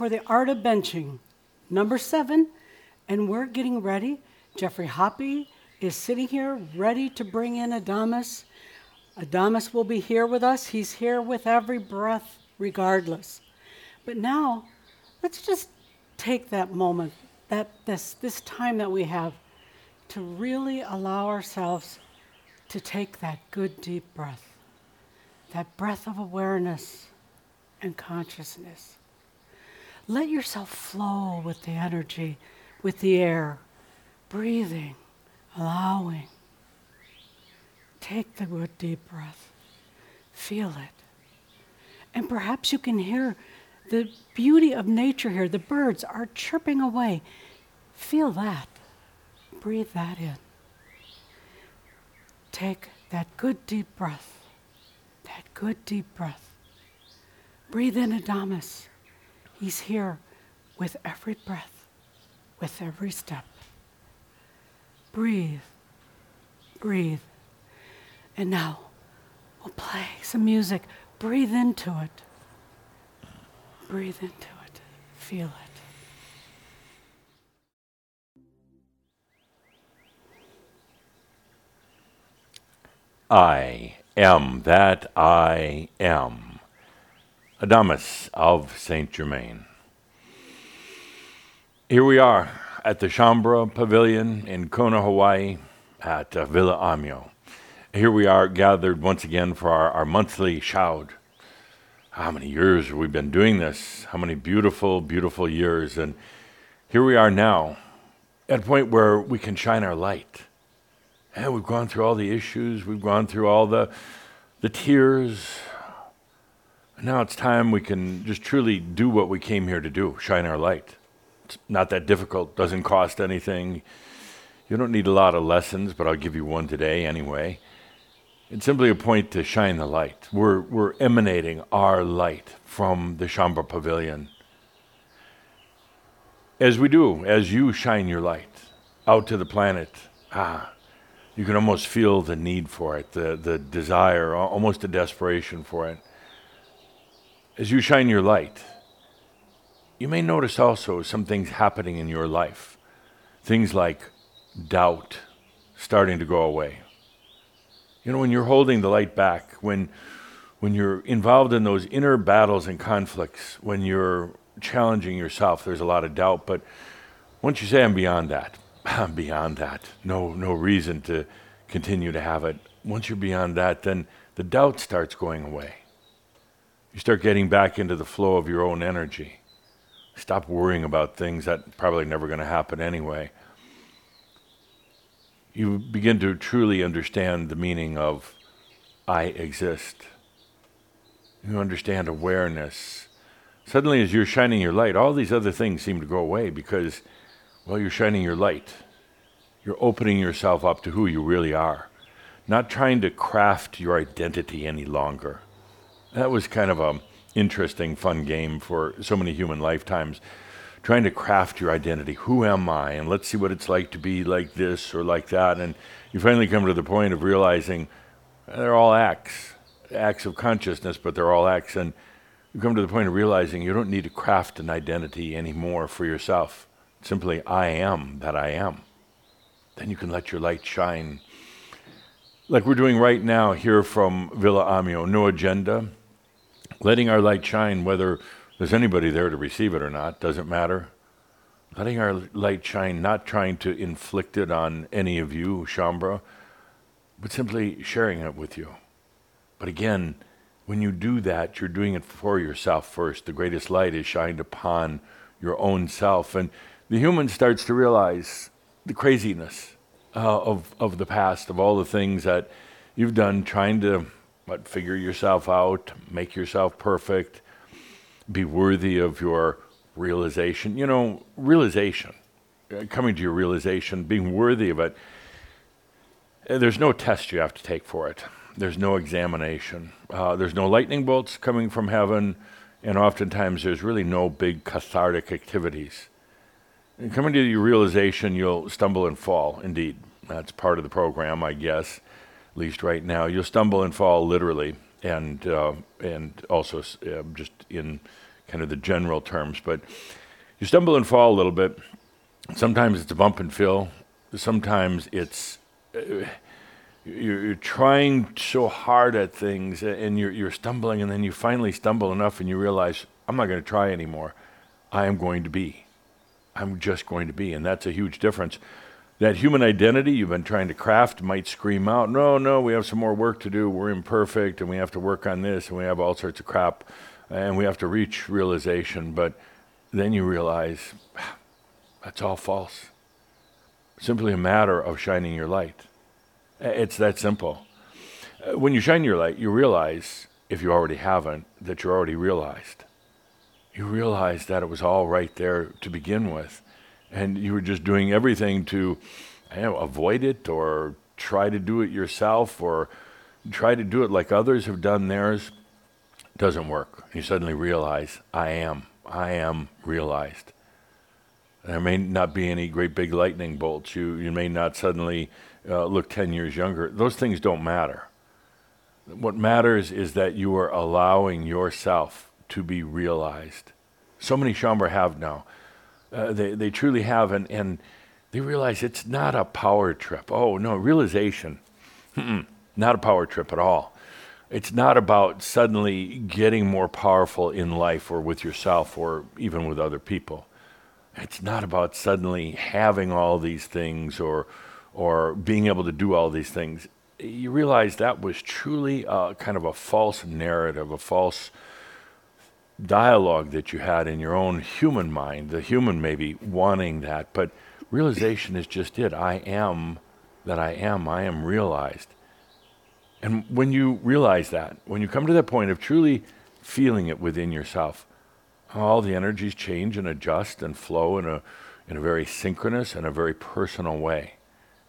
For the art of benching, number seven, and we're getting ready. Geoffrey Hoppe is sitting here ready to bring in Adamus. Adamus will be here with us. He's here with every breath, regardless. But now, let's just take that moment, that this, this time that we have, to really allow ourselves to take that good deep breath, that breath of awareness and consciousness. Let yourself flow with the energy, with the air, breathing, allowing. Take the good deep breath, feel it. And perhaps you can hear the beauty of nature here. The birds are chirping away. Feel that. Breathe that in. Take that good deep breath. That good deep breath. Breathe in Adamus. He's here with every breath, with every step. Breathe, breathe. And now we'll play some music. Breathe into it. Breathe into it. Feel it. I am that I am. Adamus of Saint Germain. Here we are at the Shaumbra Pavilion in Kona, Hawaii, at uh, Villa Ahmyo. Here we are gathered once again for our, our monthly Shoud. How many years have we been doing this? How many beautiful, beautiful years? And here we are now at a point where we can shine our light. And we've gone through all the issues, we've gone through all the, the tears, now it's time we can just truly do what we came here to do shine our light. It's not that difficult, doesn't cost anything. You don't need a lot of lessons, but I'll give you one today anyway. It's simply a point to shine the light. We're, we're emanating our light from the Shaumbra Pavilion. As we do, as you shine your light out to the planet, ah, you can almost feel the need for it, the, the desire, almost a desperation for it as you shine your light, you may notice also some things happening in your life. Things like doubt starting to go away. You know, when you're holding the light back, when, when you're involved in those inner battles and conflicts, when you're challenging yourself, there's a lot of doubt. But once you say, I'm beyond that, I'm beyond that, no, no reason to continue to have it. Once you're beyond that, then the doubt starts going away. You start getting back into the flow of your own energy. Stop worrying about things that probably never going to happen anyway. You begin to truly understand the meaning of I exist. You understand awareness. Suddenly, as you're shining your light, all these other things seem to go away because, well, you're shining your light. You're opening yourself up to who you really are, not trying to craft your identity any longer. That was kind of a interesting, fun game for so many human lifetimes. Trying to craft your identity. Who am I? And let's see what it's like to be like this or like that. And you finally come to the point of realizing eh, they're all acts, acts of consciousness, but they're all acts. And you come to the point of realizing you don't need to craft an identity anymore for yourself. Simply, I am that I am. Then you can let your light shine. Like we're doing right now here from Villa Ahmyo. No agenda, letting our light shine, whether there's anybody there to receive it or not, doesn't matter. Letting our light shine, not trying to inflict it on any of you, Shaumbra, but simply sharing it with you. But again, when you do that, you're doing it for yourself first. The greatest light is shined upon your own self. And the human starts to realize the craziness uh, of, of the past, of all the things that you've done trying to but figure yourself out, make yourself perfect, be worthy of your realization. You know, realization, uh, coming to your realization, being worthy of it. Uh, there's no test you have to take for it. There's no examination. Uh, there's no lightning bolts coming from heaven, and oftentimes there's really no big cathartic activities. And coming to your realization, you'll stumble and fall. Indeed, that's part of the program, I guess least right now. You'll stumble and fall literally, and uh, and also uh, just in kind of the general terms. But you stumble and fall a little bit. Sometimes it's a bump and fill. Sometimes it's uh, you're, you're, trying so hard at things and you're, you're stumbling, and then you finally stumble enough and you realize, I'm not going to try anymore. I am going to be. I'm just going to be. And that's a huge difference. That human identity you've been trying to craft might scream out, no, no, we have some more work to do. We're imperfect and we have to work on this and we have all sorts of crap and we have to reach realization. But then you realize that's all false. Simply a matter of shining your light. It's that simple. Uh, when you shine your light, you realize, if you already haven't, that you're already realized. You realize that it was all right there to begin with, and you were just doing everything to you know, avoid it or try to do it yourself or try to do it like others have done theirs. Doesn't work. You suddenly realize, I am. I am realized. There may not be any great big lightning bolts. You, you may not suddenly uh, look 10 years younger. Those things don't matter. What matters is that you are allowing yourself to be realized. So many Shaumbra have now. Uh, they, they truly have, and, and they realize it's not a power trip. Oh, no, realization. not a power trip at all. It's not about suddenly getting more powerful in life or with yourself or even with other people. It's not about suddenly having all these things or or being able to do all these things, you realize that was truly uh, kind of a false narrative, a false dialogue that you had in your own human mind, the human maybe wanting that, but realization is just it. I am that I am, I am realized. And when you realize that, when you come to that point of truly feeling it within yourself, all the energies change and adjust and flow in a, in a very synchronous and a very personal way.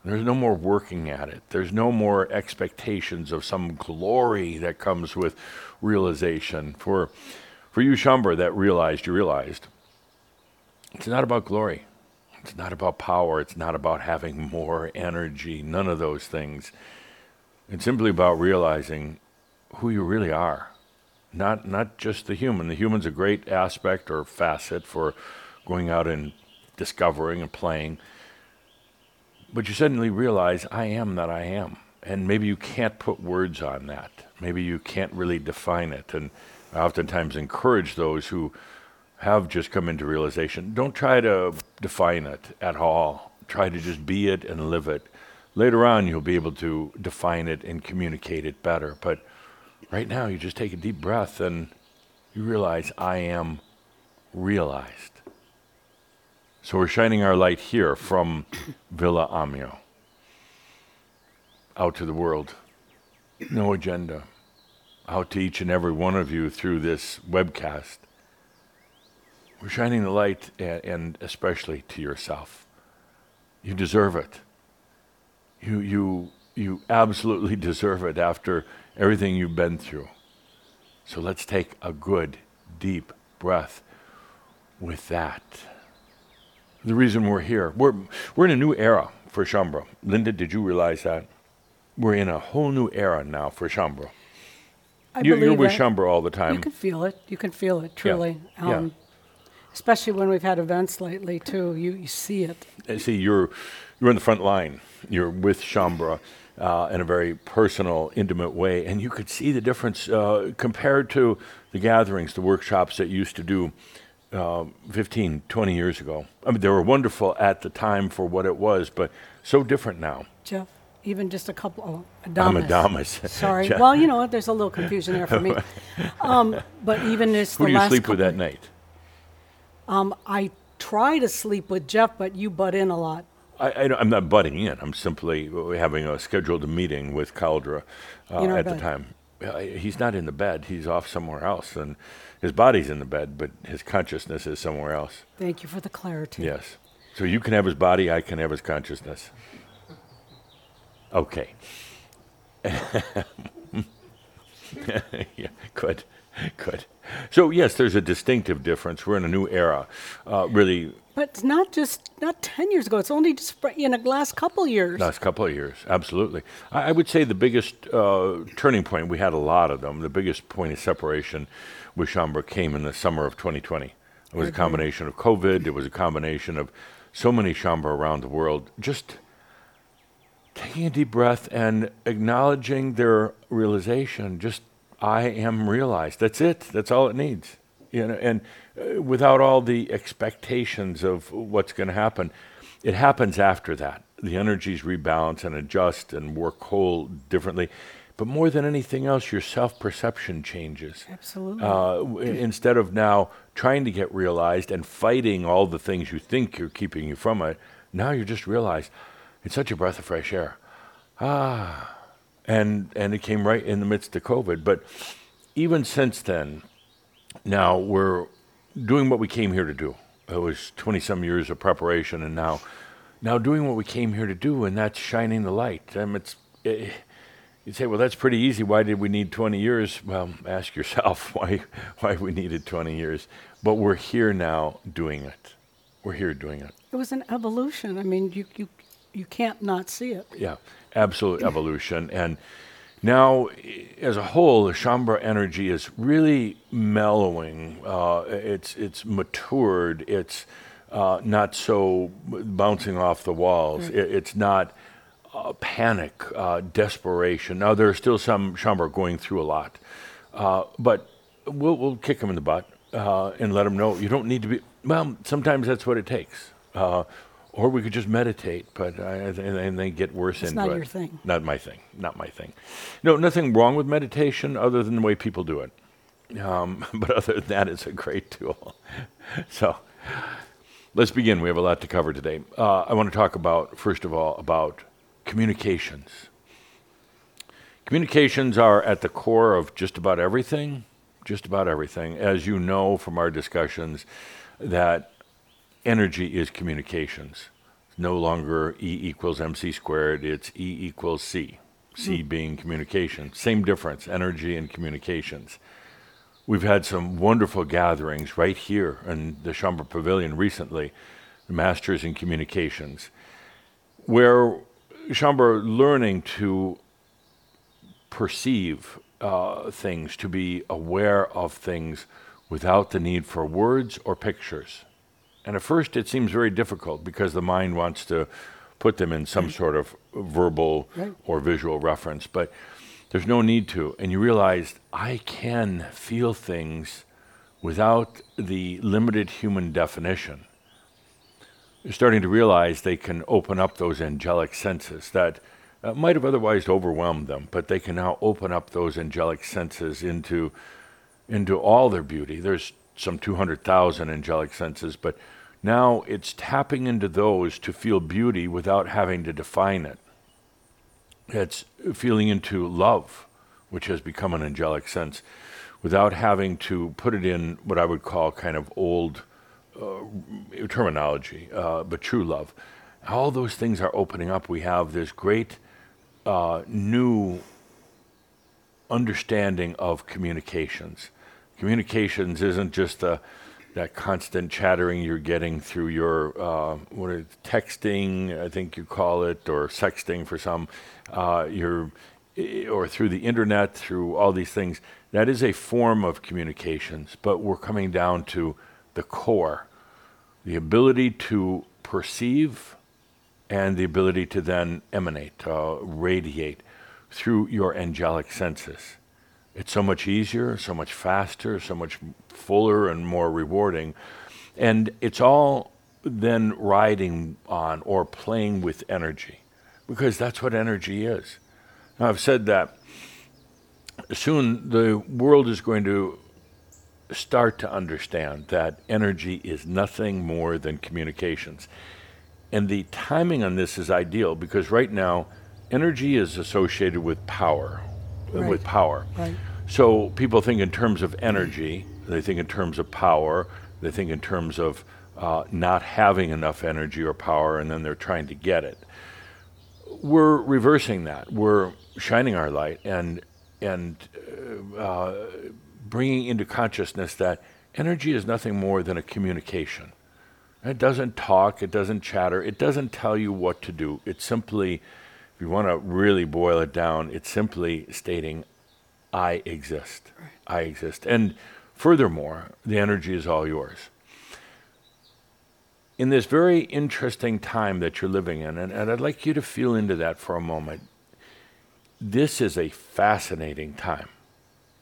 There's no more working at it. There's no more expectations of some glory that comes with realization. For, for you, Shaumbra, that realized you realized, it's not about glory. It's not about power. It's not about having more energy. None of those things. It's simply about realizing who you really are. Not, not just the human. The human's a great aspect or facet for going out and discovering and playing but you suddenly realize, I am that I am. And maybe you can't put words on that. Maybe you can't really define it. And I oftentimes encourage those who have just come into realization don't try to define it at all. Try to just be it and live it. Later on, you'll be able to define it and communicate it better. But right now, you just take a deep breath and you realize, I am realized. So we're shining our light here from Villa Ahmyo out to the world. No agenda. Out to each and every one of you through this webcast. We're shining the light and, especially to yourself. You deserve it. You, you, you absolutely deserve it after everything you've been through. So let's take a good, deep breath with that the reason we're here. We're, we're in a new era for Shaumbra. Linda, did you realize that? We're in a whole new era now for Shaumbra. I you, believe are with it. Shaumbra all the time. You can feel it. You can feel it, truly. Yeah. Yeah. Um, especially when we've had events lately, too. You, you see it. Uh, see, you're, you're in the front line. You're with Shaumbra uh, in a very personal, intimate way. And you could see the difference uh, compared to the gatherings, the workshops that used to do uh, 15, 20 years ago. I mean, they were wonderful at the time for what it was, but so different now. Jeff, even just a couple. Oh, I'm Adamus. Adamus. Sorry. Well, you know what? There's a little confusion there for me. Um, but even this, Who the do you last sleep with that night? Um, I try to sleep with Jeff, but you butt in a lot. I, I, am not butting in. I'm simply having a scheduled meeting with Cauldre uh, at the time. He's not in the bed. He's off somewhere else, and his body's in the bed, but his consciousness is somewhere else. Thank you for the clarity. Yes. So you can have his body. I can have his consciousness. Okay. yeah. Good. Good. So yes, there's a distinctive difference. We're in a new era, uh, really. But it's not just not ten years ago. It's only just in the last couple years. Last couple of years, absolutely. I, I would say the biggest uh, turning point. We had a lot of them. The biggest point of separation with Shaumbra came in the summer of 2020. It was a combination of COVID. It was a combination of so many Shaumbra around the world just taking a deep breath and acknowledging their realization. Just I am realized. That's it. That's all it needs. You know, and uh, without all the expectations of what's going to happen, it happens after that. The energies rebalance and adjust and work whole differently. But more than anything else, your self perception changes. Absolutely. Uh, instead of now trying to get realized and fighting all the things you think you're keeping you from it, now you just realize it's such a breath of fresh air. Ah, and and it came right in the midst of COVID. But even since then, now we're doing what we came here to do. It was 20 some years of preparation, and now now doing what we came here to do, and that's shining the light. Um, it's it, eh, You'd say, well, that's pretty easy. Why did we need 20 years? Well, ask yourself why, why we needed 20 years. But we're here now doing it. We're here doing it. It was an evolution. I mean, you, you, you can't not see it. Yeah, absolute evolution. And now, as a whole, the Shaumbra energy is really mellowing. Uh, it's, it's matured. It's uh, not so bouncing off the walls. Right. It, it's not uh, panic, uh, desperation. Now, there are still some Shaumbra going through a lot, uh, but we'll, we'll kick them in the butt uh, and let them know you don't need to be. Well, sometimes that's what it takes. Or we could just meditate, but and then get worse it's into not it. your thing. Not my thing. Not my thing. No, nothing wrong with meditation other than the way people do it. Um, but other than that, it's a great tool. so let's begin. We have a lot to cover today. Uh, I want to talk about, first of all, about communications. Communications are at the core of just about everything, just about everything. As you know from our discussions, that energy is communications. It's no longer E equals mc squared, it's E equals C. C mm. being communication. Same difference, energy and communications. We've had some wonderful gatherings right here in the Shaumbra Pavilion recently, the Masters in Communications, where Shaumbra learning to perceive uh, things, to be aware of things without the need for words or pictures. And at first, it seems very difficult because the mind wants to put them in some sort of verbal right. or visual reference, but there's no need to. And you realize I can feel things without the limited human definition are starting to realize they can open up those angelic senses that uh, might have otherwise overwhelmed them, but they can now open up those angelic senses into into all their beauty. There's some 200,000 angelic senses, but now it's tapping into those to feel beauty without having to define it. It's feeling into love, which has become an angelic sense, without having to put it in what I would call kind of old uh, terminology, uh, but true love. All those things are opening up. We have this great uh, new understanding of communications. Communications isn't just that constant chattering you're getting through your uh, what is texting, I think you call it, or sexting for some, uh, your, or through the internet, through all these things. That is a form of communications, but we're coming down to the core the ability to perceive and the ability to then emanate, uh, radiate through your angelic senses. It's so much easier, so much faster, so much fuller and more rewarding. And it's all then riding on or playing with energy because that's what energy is. Now, I've said that soon the world is going to start to understand that energy is nothing more than communications. And the timing on this is ideal because right now, energy is associated with power. Right. With power. Right. So people think in terms of energy, they think in terms of power, they think in terms of uh, not having enough energy or power, and then they're trying to get it. We're reversing that. We're shining our light and and uh, bringing into consciousness that energy is nothing more than a communication. It doesn't talk, it doesn't chatter, it doesn't tell you what to do. It simply, you want to really boil it down, it's simply stating, I exist. Right. I exist. And furthermore, the energy is all yours. In this very interesting time that you're living in, and, and I'd like you to feel into that for a moment, this is a fascinating time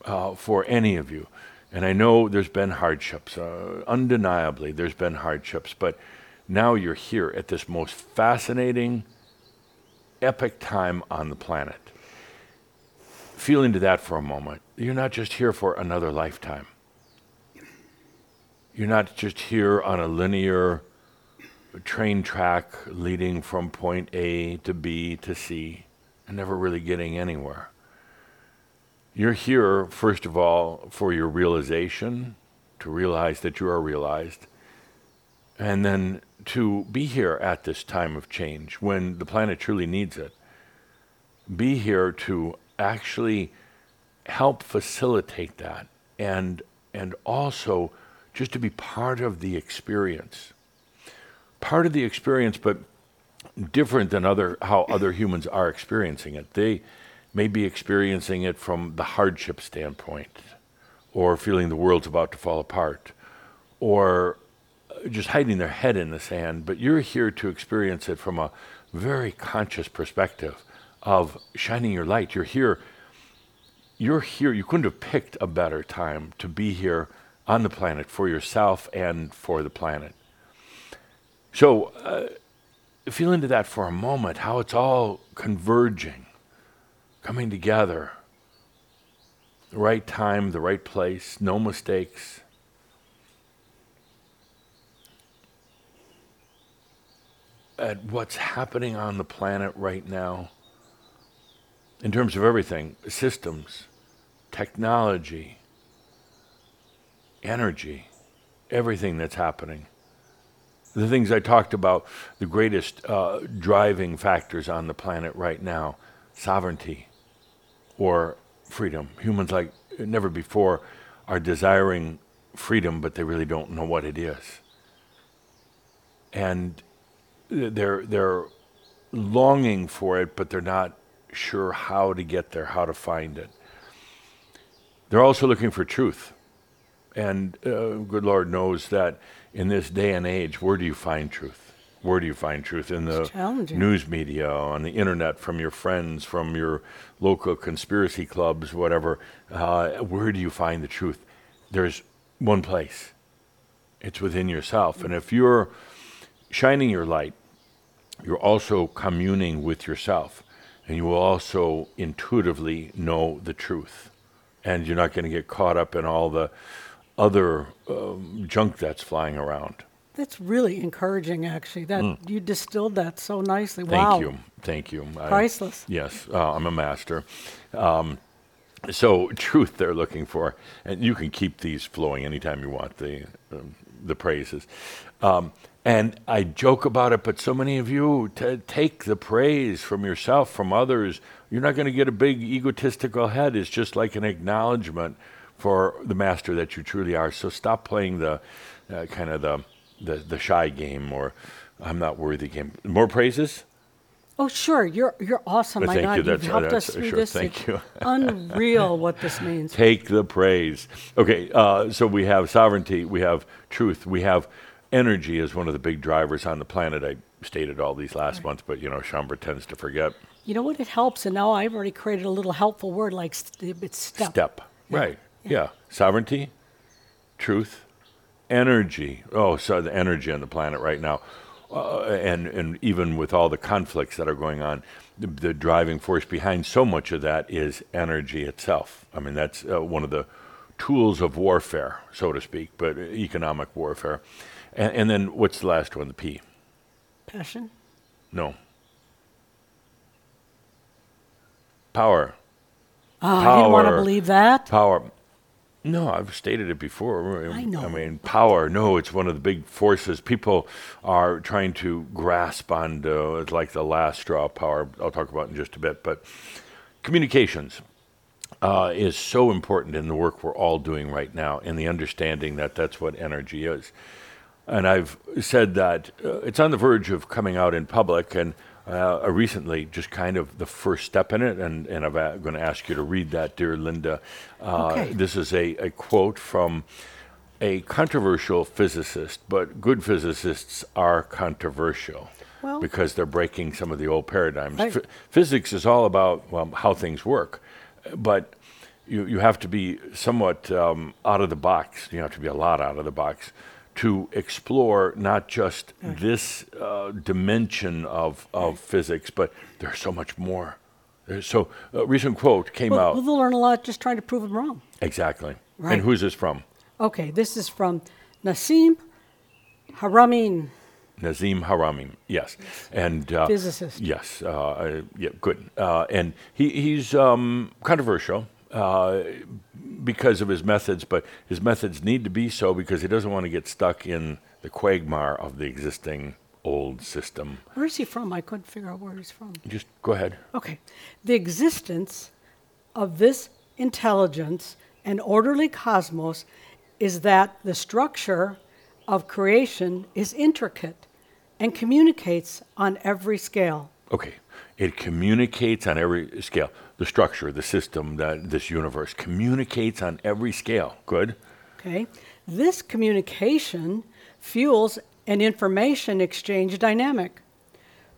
uh, for any of you. And I know there's been hardships, uh, undeniably, there's been hardships, but now you're here at this most fascinating, epic time on the planet. Feel into that for a moment. You're not just here for another lifetime. You're not just here on a linear train track leading from point A to B to C and never really getting anywhere. You're here, first of all, for your realization, to realize that you are realized, and then to be here at this time of change when the planet truly needs it. Be here to actually help facilitate that and and also just to be part of the experience. Part of the experience, but different than other how other humans are experiencing it. They may be experiencing it from the hardship standpoint, or feeling the world's about to fall apart, or just hiding their head in the sand, but you're here to experience it from a very conscious perspective of shining your light. You're here. You're here. You couldn't have picked a better time to be here on the planet for yourself and for the planet. So, uh, feel into that for a moment, how it's all converging coming together. The right time, the right place, no mistakes. At what's happening on the planet right now, in terms of everything systems, technology, energy, everything that's happening. The things I talked about, the greatest uh, driving factors on the planet right now sovereignty, or freedom. Humans, like never before, are desiring freedom, but they really don't know what it is. And they're, they're longing for it, but they're not sure how to get there, how to find it. They're also looking for truth. And uh, good Lord knows that in this day and age, where do you find truth? where do you find truth in the news media, on the internet, from your friends, from your local conspiracy clubs, whatever? Uh, where do you find the truth? There's one place. It's within yourself, and if you're shining your light, you're also communing with yourself, and you will also intuitively know the truth, and you're not going to get caught up in all the other um, junk that's flying around. That's really encouraging, actually. That mm. you distilled that so nicely. Wow. Thank wow. you, thank you. Priceless. I, yes, uh, I'm a master. Um, so truth they're looking for, and you can keep these flowing anytime you want. The um, the praises, um, and I joke about it, but so many of you t- take the praise from yourself, from others. You're not going to get a big egotistical head. It's just like an acknowledgement for the master that you truly are. So stop playing the uh, kind of the the, the shy game or I'm not worthy game. More praises? Oh, sure. You're you're awesome. My thank God, you. You've helped us through sure, this. Thank you. unreal what this means. Take the praise. Okay, uh, so we have sovereignty, we have truth, we have energy as one of the big drivers on the planet. I stated all these last right. months, but you know, Shaumbra tends to forget. You know what? It helps, and now I've already created a little helpful word like st- it's step. Step. Yeah. Right. Yeah. yeah. Sovereignty, truth, energy. Oh, so the energy on the planet right now, uh, and and even with all the conflicts that are going on, the, the, driving force behind so much of that is energy itself. I mean, that's uh, one of the tools of warfare, so to speak, but economic warfare. And, and then what's the last one? The P. Passion. No. Power. Oh, I didn't want to believe that. Power. No, I've stated it before. I know. I mean, power. No, it's one of the big forces. People are trying to grasp on. it's like the last straw of power. I'll talk about in just a bit. But communications. uh, is so important in the work we're all doing right now, in the understanding that that's what energy is. And I've said that uh, it's on the verge of coming out in public, and uh, recently, just kind of the first step in it, and, and I'm going to ask you to read that, dear Linda. Uh, Okay. This is a, a quote from a controversial physicist, but good physicists are controversial Well- because they're breaking some of the old paradigms. Right. Ph- physics is all about well, how things work, but you, you have to be somewhat um, out of the box. You have to be a lot out of the box to explore not just this uh, dimension of, of physics, but there's so much more. There's so a recent quote came Well, out well, they'll learn a lot just trying to prove them wrong. exactly. Right. And who's this from? Okay, this is from Nassim Haramein. Nassim Haramein, yes, and uh, Physicist. Yes, uh, uh, yeah, good. Uh, and he, he's um, controversial uh, because of his methods, but his methods need to be so because he doesn't want to get stuck in the quagmire of the existing old system. Where is he from? I couldn't figure out where he's from. Just go ahead. Okay. The existence of this intelligence and orderly cosmos is that the structure of creation is intricate and communicates on every scale. Okay, it communicates on every scale. The structure, the system, that this universe communicates on every scale. Good. Okay? This communication fuels an information exchange dynamic.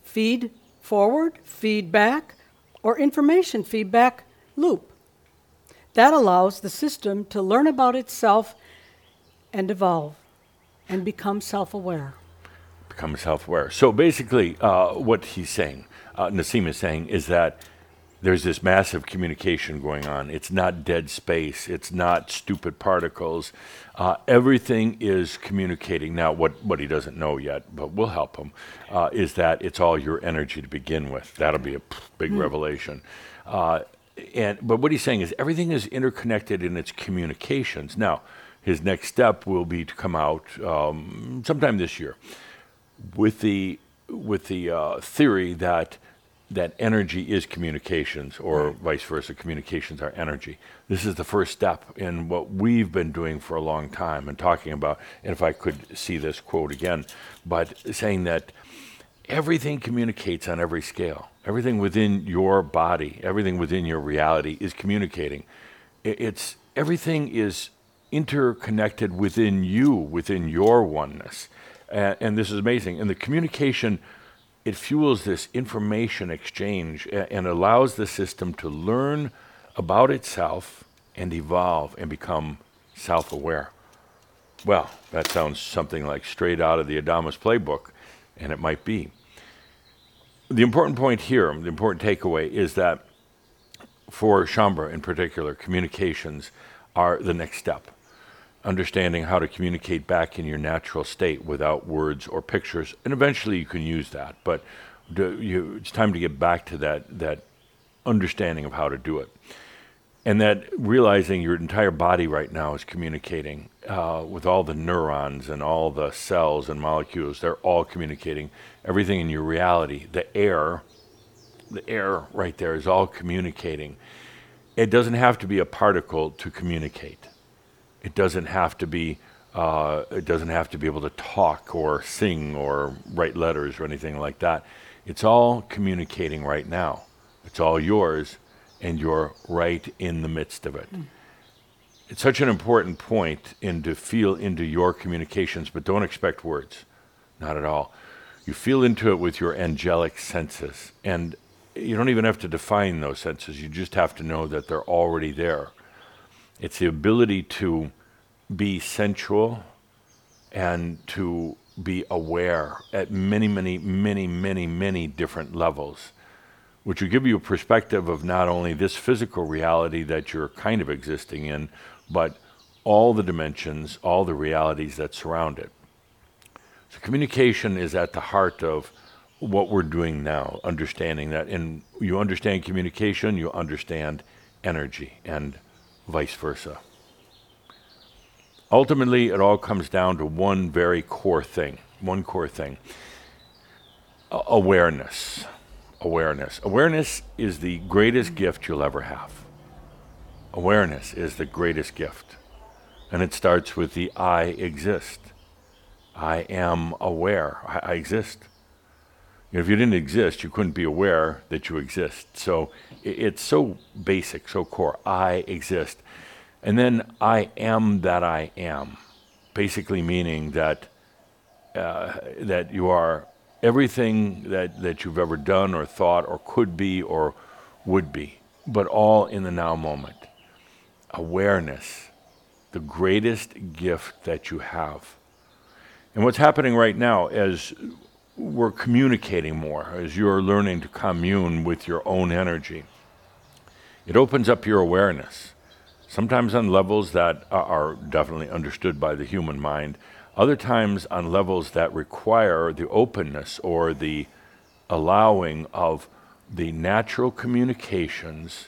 Feed forward, feedback, or information feedback loop. That allows the system to learn about itself and evolve and become self aware. become self-aware. So basically, uh, what he's saying, uh, Nassim is saying, is that there's this massive communication going on. It's not dead space. It's not stupid particles. Uh, everything is communicating. Now, what, what he doesn't know yet, but we'll help him, uh, is that it's all your energy to begin with. That'll be a big revelation. Uh, and but what he's saying is everything is interconnected in its communications. Now, his next step will be to come out um, sometime this year with the with the uh, theory that that energy is communications, or vice versa, communications are energy. This is the first step in what we've been doing for a long time and talking about. And if I could see this quote again, but saying that everything communicates on every scale. Everything within your body, everything within your reality is communicating. It's everything is interconnected within you, within your oneness. And, and this is amazing. And the communication, it fuels this information exchange and allows the system to learn about itself and evolve and become self aware. Well, that sounds something like straight out of the Adamus playbook, and it might be. The important point here, the important takeaway, is that for Shaumbra in particular, communications are the next step. Understanding how to communicate back in your natural state without words or pictures, and eventually you can use that. But you, it's time to get back to that that understanding of how to do it. And that realizing your entire body right now is communicating uh, with all the neurons and all the cells and molecules they're all communicating. Everything in your reality the air the air right there is all communicating. It doesn't have to be a particle to communicate it doesn't have to be uh, it doesn't have to be able to talk or sing or write letters or anything like that. It's all communicating right now. It's all yours and you're right in the midst of it. It's such an important point in to feel into your communications but don't expect words. Not at all. You feel into it with your angelic senses and you don't even have to define those senses. You just have to know that they're already there it's the ability to be sensual and to be aware at many, many, many, many, many different levels, which will give you a perspective of not only this physical reality that you're kind of existing in, but all the dimensions, all the realities that surround it. So communication is at the heart of what we're doing now, understanding that. And you understand communication, you understand energy, and vice versa. Ultimately, it all comes down to one very core thing, one core thing A- awareness. Awareness. Awareness is the greatest gift you'll ever have. Awareness is the greatest gift. And it starts with the I exist. I am aware. I, I exist. You know, if you didn't exist, you couldn't be aware that you exist. So it, it's so basic, so core. I exist. And then I am that I am, basically meaning that uh, that you are everything that, that you've ever done or thought or could be or would be, but all in the now moment. Awareness, the greatest gift that you have. And what's happening right now as we're communicating more, as you're learning to commune with your own energy, it opens up your awareness sometimes on levels that are definitely understood by the human mind, other times on levels that require the openness or the allowing of the natural communications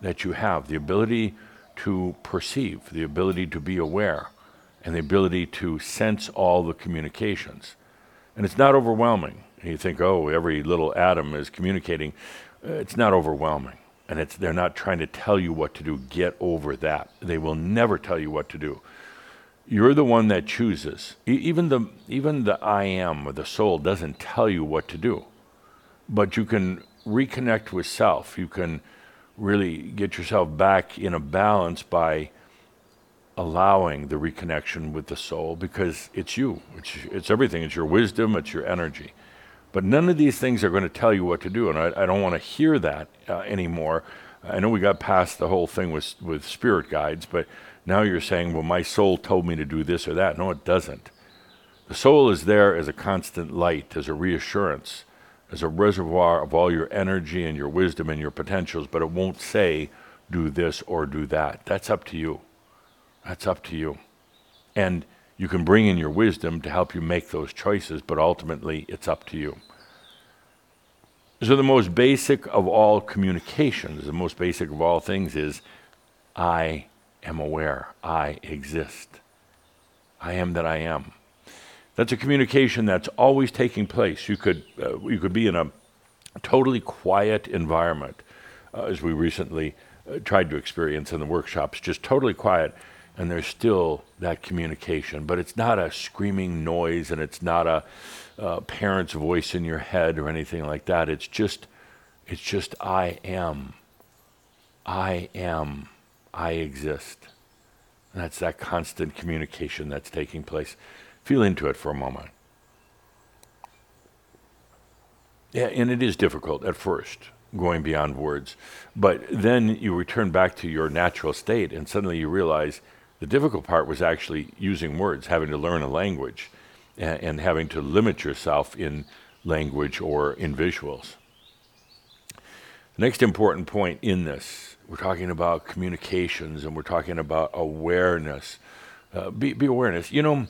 that you have, the ability to perceive, the ability to be aware, and the ability to sense all the communications. And it's not overwhelming. You think, oh, every little atom is communicating. Uh, it's not overwhelming and it's they're not trying to tell you what to do. Get over that. They will never tell you what to do. You're the one that chooses. E- even the even the I am or the soul doesn't tell you what to do, but you can reconnect with self. You can really get yourself back in a balance by allowing the reconnection with the soul because it's you. It's, it's everything. It's your wisdom. It's your energy. But none of these things are going to tell you what to do, and I, I don't want to hear that uh, anymore. I know we got past the whole thing with with spirit guides, but now you're saying, well, my soul told me to do this or that. No, it doesn't. The soul is there as a constant light, as a reassurance, as a reservoir of all your energy and your wisdom and your potentials, but it won't say, do this or do that. That's up to you. That's up to you. And you can bring in your wisdom to help you make those choices, but ultimately it's up to you. So, the most basic of all communications, the most basic of all things is I am aware, I exist. I am that I am. That's a communication that's always taking place. You could, uh, you could be in a totally quiet environment, uh, as we recently uh, tried to experience in the workshops, just totally quiet and there's still that communication, but it's not a screaming noise and it's not a, a parent's voice in your head or anything like that. It's just, it's just I am. I am. I exist. And that's that constant communication that's taking place. Feel into it for a moment. Yeah, and it is difficult at first, going beyond words. But then you return back to your natural state, and suddenly you realize the difficult part was actually using words, having to learn a language, and, and having to limit yourself in language or in visuals. Next important point in this, we're talking about communications and we're talking about awareness. Uh, be, be awareness. You know,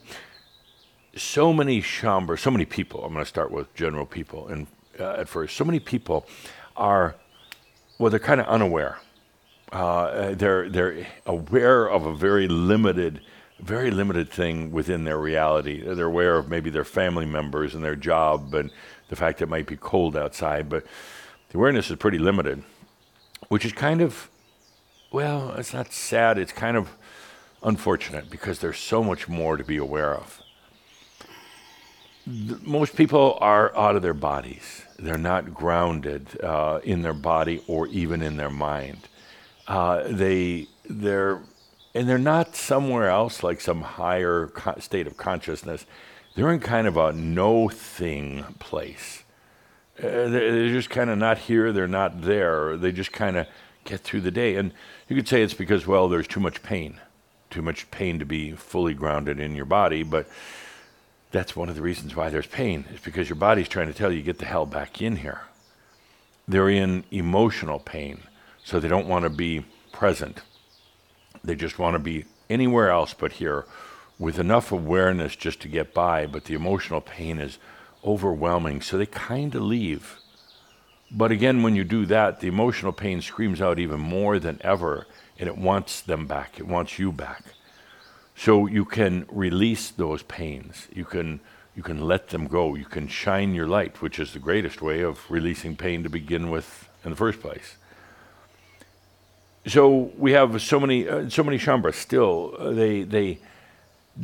so many Shaumbra, so many people, I'm going to start with general people and uh, at first, so many people are, well, they're kind of unaware uh, they're they're aware of a very limited, very limited thing within their reality. They're aware of maybe their family members and their job and the fact that it might be cold outside, but the awareness is pretty limited, which is kind of, well, it's not sad. It's kind of unfortunate because there's so much more to be aware of. Most people are out of their bodies. They're not grounded uh, in their body or even in their mind uh, they they're and they're not somewhere else like some higher co- state of consciousness. They're in kind of a no thing place. Uh, they're just kind of not here. They're not there. They just kind of get through the day. And you could say it's because well, there's too much pain, too much pain to be fully grounded in your body, but. That's one of the reasons why there's pain, is because your body's trying to tell you, get the hell back in here. They're in emotional pain so they don't want to be present. They just want to be anywhere else but here with enough awareness just to get by, but the emotional pain is overwhelming, so they kind of leave. But again, when you do that, the emotional pain screams out even more than ever, and it wants them back. It wants you back. So you can release those pains. You can you can let them go. You can shine your light, which is the greatest way of releasing pain to begin with in the first place so we have so many, uh, so many Shaumbras still. Uh, they they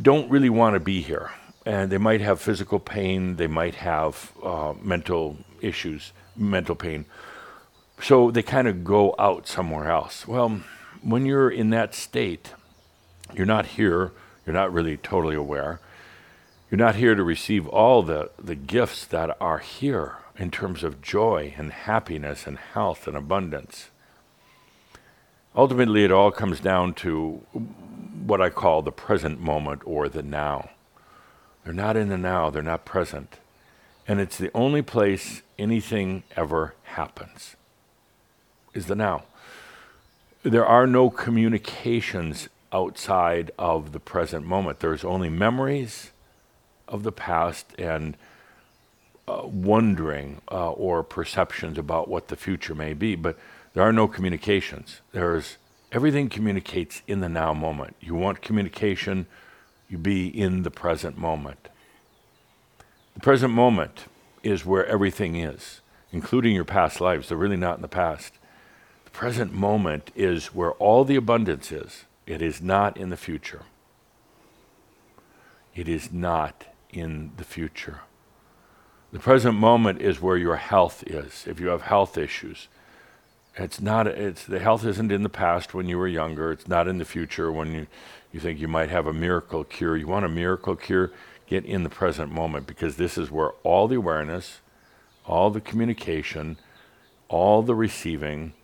don't really want to be here, and they might have physical pain. They might have uh, mental issues, mental pain. So they kind of go out somewhere else. Well, when you're in that state, you're not here. You're not really totally aware. You're not here to receive all the, the gifts that are here in terms of joy and happiness and health and abundance. Ultimately, it all comes down to what I call the present moment or the now. They're not in the now, they're not present. And it's the only place anything ever happens, is the now. There are no communications outside of the present moment. There's only memories of the past and uh, wondering uh, or perceptions about what the future may be. But there are no communications. There's everything communicates in the now moment. You want communication, you be in the present moment. The present moment is where everything is, including your past lives. They're really not in the past. The present moment is where all the abundance is. It is not in the future. It is not in the future. The present moment is where your health is. If you have health issues, it's not. It's the health isn't in the past when you were younger. It's not in the future when you, you think you might have a miracle cure. You want a miracle cure? Get in the present moment because this is where all the awareness, all the communication, all the receiving,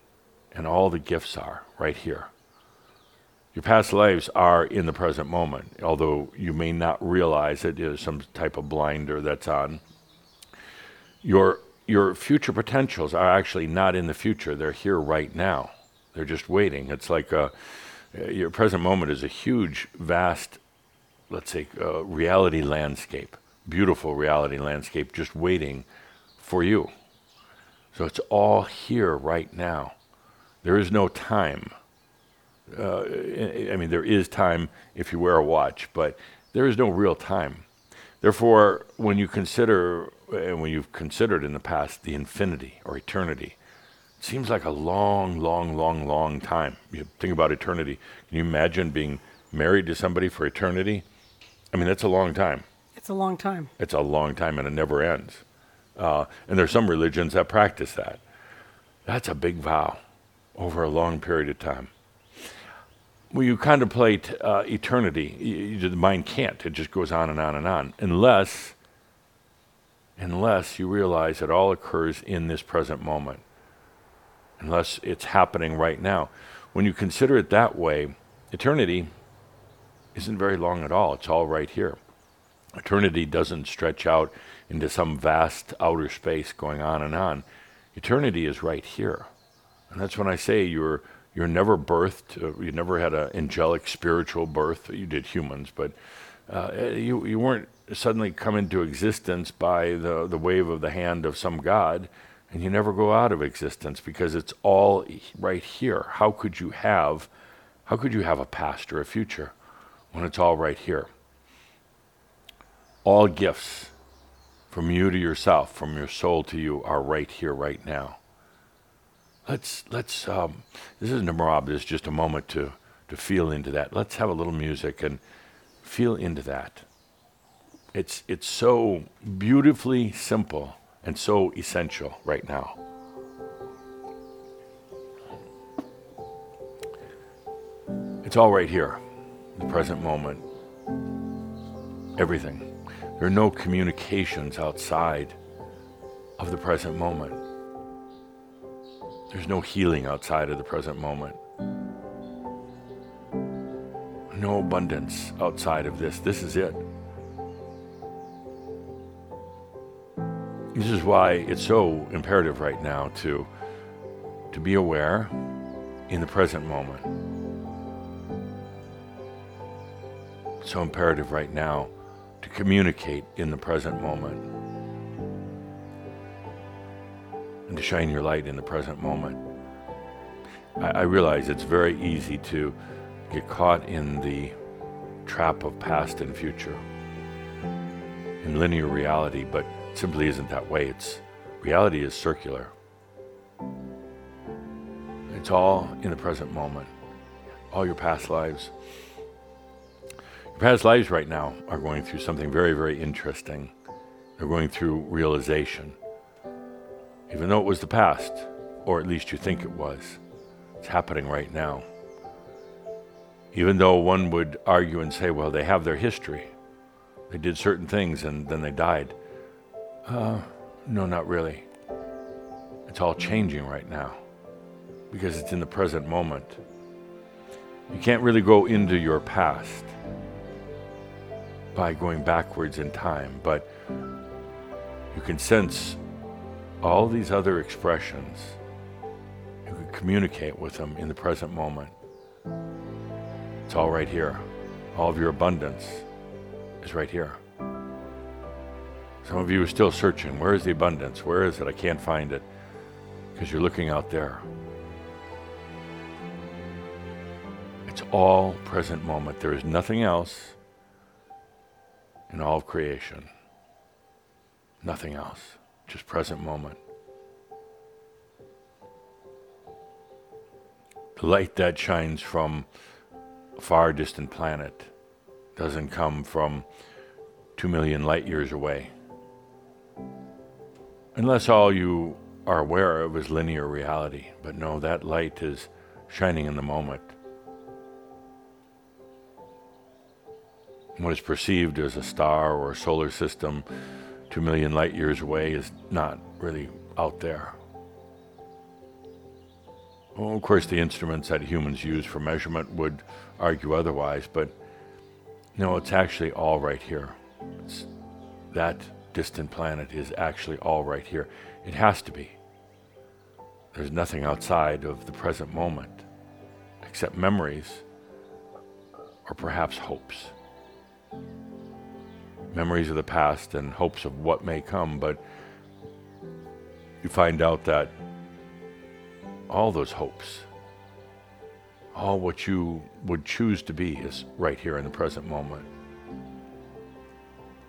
and all the gifts are right here. Your past lives are in the present moment, although you may not realize it is some type of blinder that's on. Your your future potentials are actually not in the future. They're here right now. They're just waiting. It's like a, your present moment is a huge, vast, let's say, uh, reality landscape, beautiful reality landscape, just waiting for you. So it's all here right now. There is no time. Uh, I mean, there is time if you wear a watch, but there is no real time. Therefore, when you consider, and when you've considered in the past the infinity or eternity, it seems like a long, long, long, long time. You think about eternity. Can you imagine being married to somebody for eternity? I mean, that's a long time. It's a long time. It's a long time, and it never ends. Uh, and there's some religions that practice that. That's a big vow over a long period of time when you contemplate uh, eternity, you, the mind can't. It just goes on and on and on, unless, unless you realize it all occurs in this present moment, unless it's happening right now. When you consider it that way, eternity isn't very long at all. It's all right here. Eternity doesn't stretch out into some vast outer space going on and on. Eternity is right here. And that's when I say you're you're never birthed. Uh, you never had an angelic spiritual birth. You did humans, but uh, you you weren't suddenly come into existence by the the wave of the hand of some god, and you never go out of existence because it's all right here. How could you have, how could you have a past or a future when it's all right here? All gifts from you to yourself, from your soul to you, are right here, right now let's let's um, this isn't a merabh. This is just a moment to to feel into that. Let's have a little music and feel into that. It's it's so beautifully simple and so essential right now. It's all right here, the present moment. Everything. There are no communications outside of the present moment. There's no healing outside of the present moment. No abundance outside of this. This is it. This is why it's so imperative right now to, to be aware in the present moment. So imperative right now to communicate in the present moment. And to shine your light in the present moment. I, I realize it's very easy to get caught in the trap of past and future, in linear reality, but simply isn't that way. It's reality is circular. It's all in the present moment. All your past lives. Your past lives right now are going through something very, very interesting. They're going through realization. Even though it was the past, or at least you think it was, it's happening right now. Even though one would argue and say, well, they have their history. They did certain things and then they died. Uh, no, not really. It's all changing right now because it's in the present moment. You can't really go into your past by going backwards in time, but you can sense all these other expressions. You can communicate with them in the present moment. It's all right here. All of your abundance is right here. Some of you are still searching. Where is the abundance? Where is it? I can't find it. Because you're looking out there. It's all present moment. There is nothing else in all of creation. Nothing else. Just present moment. The light that shines from a far distant planet doesn't come from two million light years away. Unless all you are aware of is linear reality. But no, that light is shining in the moment. What is perceived as a star or a solar system two million light years away is not really out there. Well, of course, the instruments that humans use for measurement would argue otherwise, but no, it's actually all right here. It's that distant planet is actually all right here. It has to be. There's nothing outside of the present moment except memories or perhaps hopes. Memories of the past and hopes of what may come, but you find out that all those hopes, all what you would choose to be, is right here in the present moment.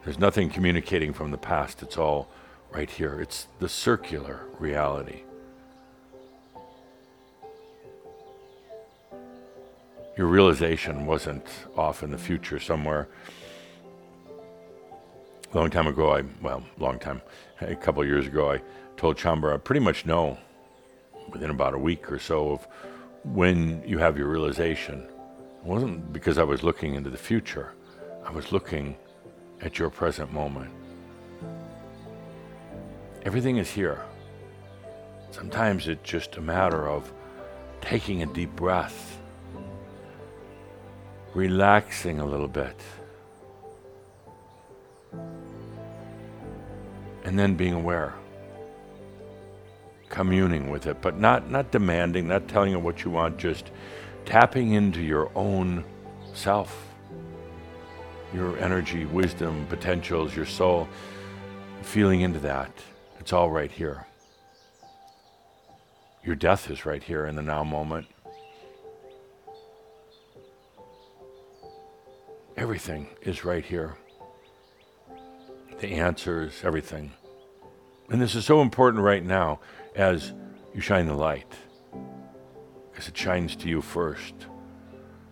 There's nothing communicating from the past, it's all right here. It's the circular reality. Your realization wasn't off in the future somewhere. A long time ago, I, well, long time, a couple years ago, I told Shaumbra I pretty much know within about a week or so of when you have your realization. It wasn't because I was looking into the future, I was looking at your present moment. Everything is here. Sometimes it's just a matter of taking a deep breath, relaxing a little bit, and then being aware, communing with it, but not, not demanding, not telling it what you want, just tapping into your own self your energy, wisdom, potentials, your soul, feeling into that. It's all right here. Your death is right here in the now moment. Everything is right here. The answers, everything. And this is so important right now as you shine the light, as it shines to you first.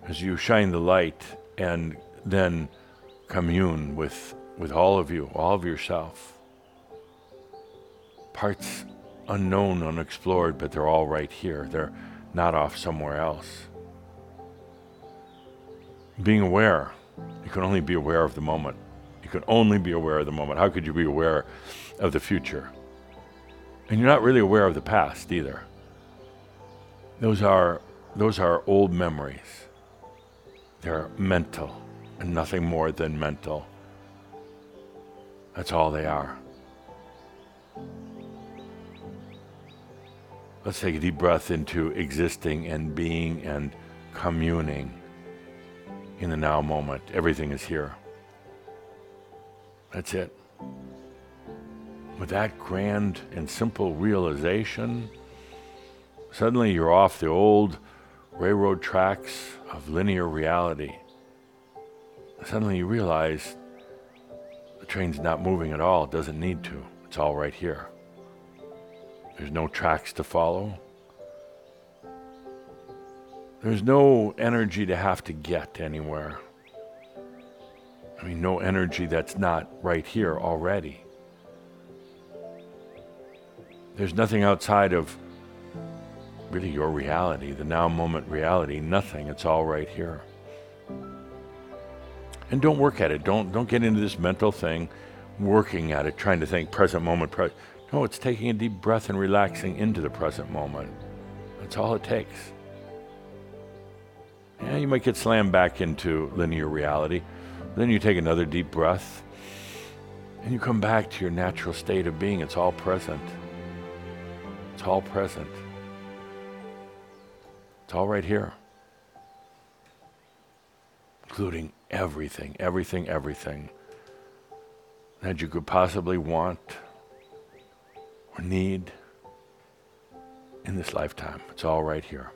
As you shine the light and then commune with, with all of you, all of yourself. Parts unknown, unexplored, but they're all right here. They're not off somewhere else. Being aware, you can only be aware of the moment. Can only be aware of the moment. How could you be aware of the future? And you're not really aware of the past either. Those are, those are old memories. They're mental and nothing more than mental. That's all they are. Let's take a deep breath into existing and being and communing in the now moment. Everything is here. That's it. With that grand and simple realization, suddenly you're off the old railroad tracks of linear reality suddenly you realize the train's not moving at all. It doesn't need to. It's all right here. There's no tracks to follow. There's no energy to have to get anywhere. I mean, no energy that's not right here already. There's nothing outside of really your reality, the now moment reality. Nothing. It's all right here. And don't work at it. Don't don't get into this mental thing, working at it, trying to think present moment. Pre- no, it's taking a deep breath and relaxing into the present moment. That's all it takes. Yeah, you might get slammed back into linear reality. Then you take another deep breath and you come back to your natural state of being. It's all present. It's all present. It's all right here, including everything, everything, everything that you could possibly want or need in this lifetime. It's all right here.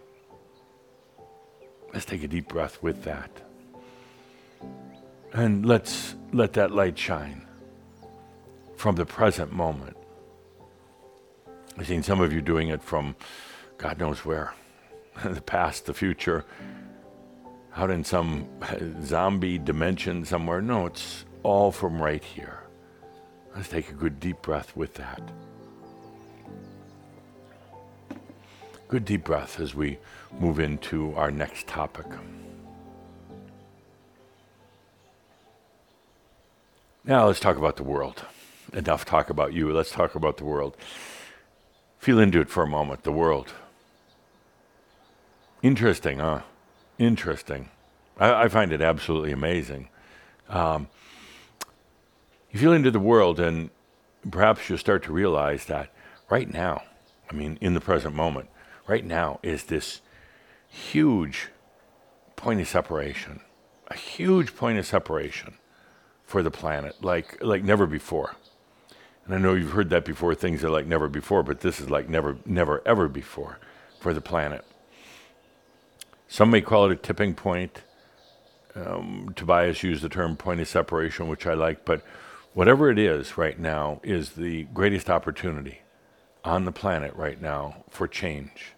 Let's take a deep breath with that. And let's let that light shine from the present moment. I've seen some of you doing it from God knows where the past, the future, out in some zombie dimension somewhere. No, it's all from right here. Let's take a good deep breath with that. Good deep breath as we move into our next topic. Now let's talk about the world. Enough talk about you. Let's talk about the world. Feel into it for a moment. The world. Interesting, huh? Interesting. I, I find it absolutely amazing. Um, you feel into the world, and perhaps you'll start to realize that right now, I mean, in the present moment, right now is this huge point of separation, a huge point of separation for the planet, like like never before. And I know you've heard that before. Things are like never before, but this is like never, never, ever before for the planet. Some may call it a tipping point. Um, Tobias used the term point of separation, which I like, but whatever it is right now is the greatest opportunity on the planet right now for change.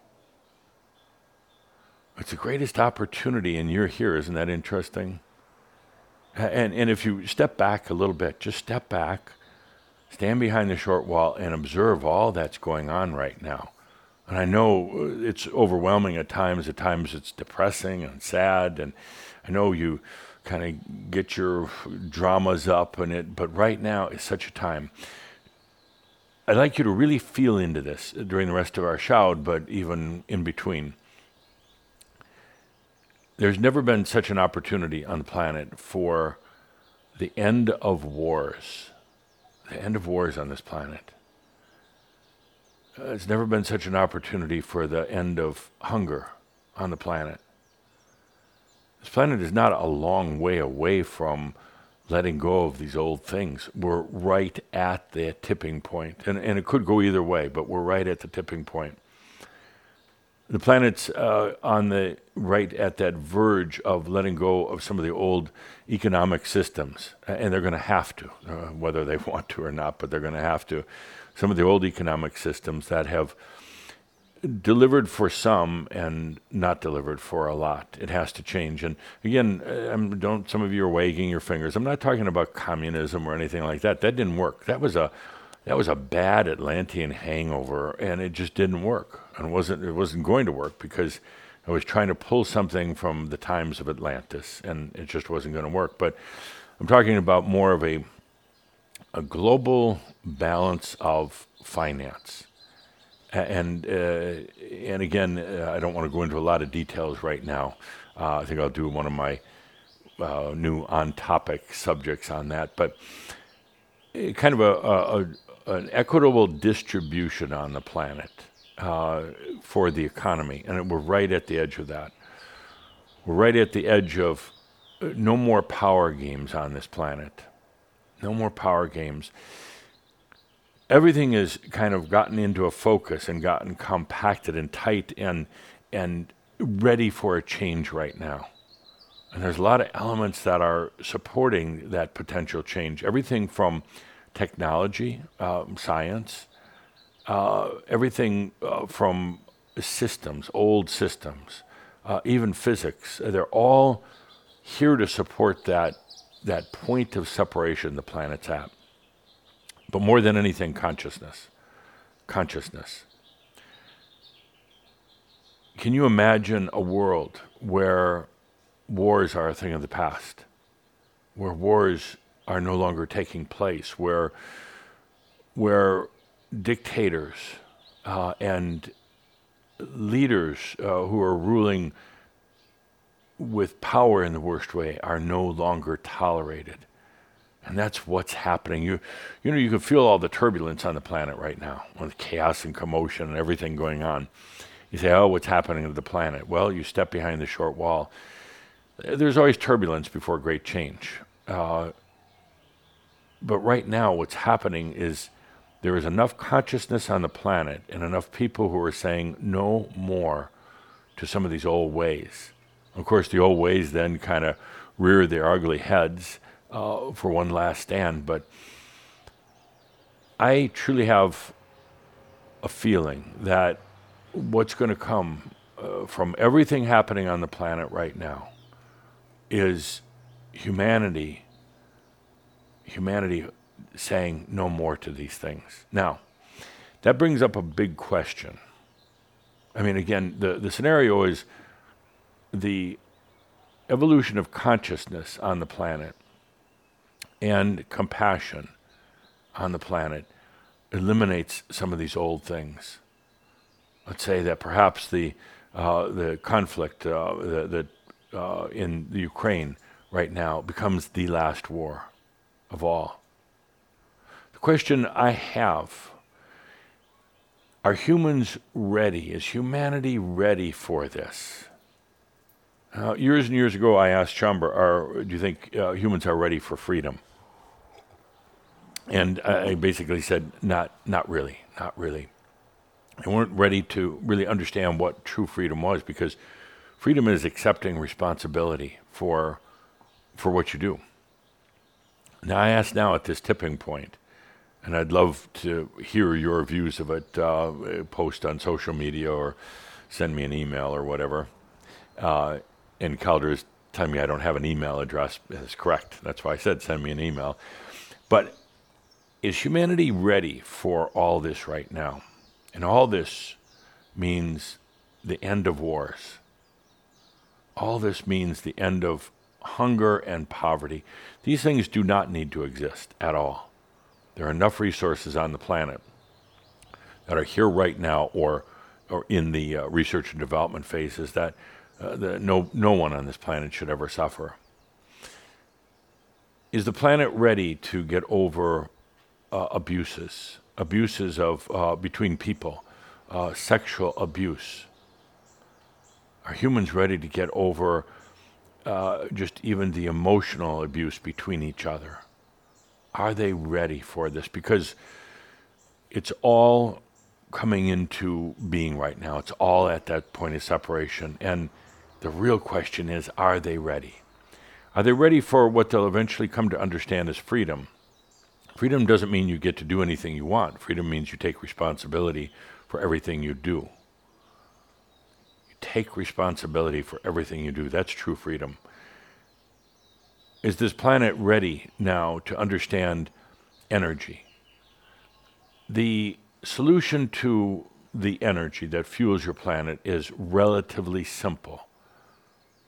It's the greatest opportunity, and you're here. Isn't that interesting? And, and if you step back a little bit, just step back, stand behind the short wall, and observe all that's going on right now. And I know uh, it's overwhelming at times. At times it's depressing and sad. And I know you kind of get your dramas up and it, but right now is such a time. I'd like you to really feel into this during the rest of our Shoud, but even in between. There's never been such an opportunity on the planet for the end of wars, the end of wars on this planet. Uh, it's never been such an opportunity for the end of hunger on the planet. This planet is not a long way away from letting go of these old things. We're right at the tipping point, and, and it could go either way, but we're right at the tipping point. The planet's uh, on the right at that verge of letting go of some of the old economic systems, and they're going to have to, uh, whether they want to or not, but they're going to have to some of the old economic systems that have delivered for some and not delivered for a lot. It has to change. And again, um, don't some of you are wagging your fingers. I'm not talking about communism or anything like that. That didn't work. That was a that was a bad Atlantean hangover, and it just didn't work. And wasn't it wasn't going to work because I was trying to pull something from the times of Atlantis, and it just wasn't going to work. But I'm talking about more of a a global balance of finance. And, uh, and again, uh, I don't want to go into a lot of details right now. Uh, I think I'll do one of my uh, new on topic subjects on that. But uh, kind of a, a, a, an equitable distribution on the planet uh, for the economy. And we're right at the edge of that. We're right at the edge of no more power games on this planet. No more power games. Everything has kind of gotten into a focus and gotten compacted and tight and and ready for a change right now. And there's a lot of elements that are supporting that potential change. Everything from technology, um, science, uh, everything uh, from systems, old systems, uh, even physics. They're all here to support that, that point of separation the planet's at. But more than anything, consciousness. Consciousness. Can you imagine a world where wars are a thing of the past? Where wars are no longer taking place, where, where dictators uh, and leaders uh, who are ruling with power in the worst way are no longer tolerated. And that's what's happening. You, you know, you can feel all the turbulence on the planet right now, all the chaos and commotion and everything going on. You say, oh, what's happening to the planet? Well, you step behind the short wall. There's always turbulence before great change. Uh, but right now, what's happening is there is enough consciousness on the planet and enough people who are saying no more to some of these old ways. Of course, the old ways then kind of rear their ugly heads uh, for one last stand, but I truly have a feeling that what's going to come uh, from everything happening on the planet right now is humanity humanity saying no more to these things. Now, that brings up a big question. I mean, again, the, the scenario is the evolution of consciousness on the planet and compassion on the planet eliminates some of these old things. Let's say that perhaps the uh, the conflict uh, the, the, uh, in the Ukraine right now becomes the last war of all. The question I have are humans ready? Is humanity ready for this? Uh, years and years ago, I asked Shaumbra, are, do you think uh, humans are ready for freedom? And I basically said, not, not really, not really. They weren't ready to really understand what true freedom was because freedom is accepting responsibility for, for what you do. Now, I ask now at this tipping point, and I'd love to hear your views of it. Uh, post on social media or send me an email or whatever. Uh, and Cauldre is telling me I don't have an email address. That's correct. That's why I said send me an email. But is humanity ready for all this right now? And all this means the end of wars. All this means the end of hunger and poverty. These things do not need to exist at all. There are enough resources on the planet that are here right now or, or in the uh, research and development phases that uh, no, no one on this planet should ever suffer. Is the planet ready to get over uh, abuses, abuses of uh, between people, uh, sexual abuse? Are humans ready to get over uh, just even the emotional abuse between each other? Are they ready for this? Because it's all coming into being right now. It's all at that point of separation. And the real question is are they ready? Are they ready for what they'll eventually come to understand as freedom? Freedom doesn't mean you get to do anything you want. Freedom means you take responsibility for everything you do You take responsibility for everything you do. That's true freedom. Is this planet ready now to understand energy? The solution to the energy that fuels your planet is relatively simple,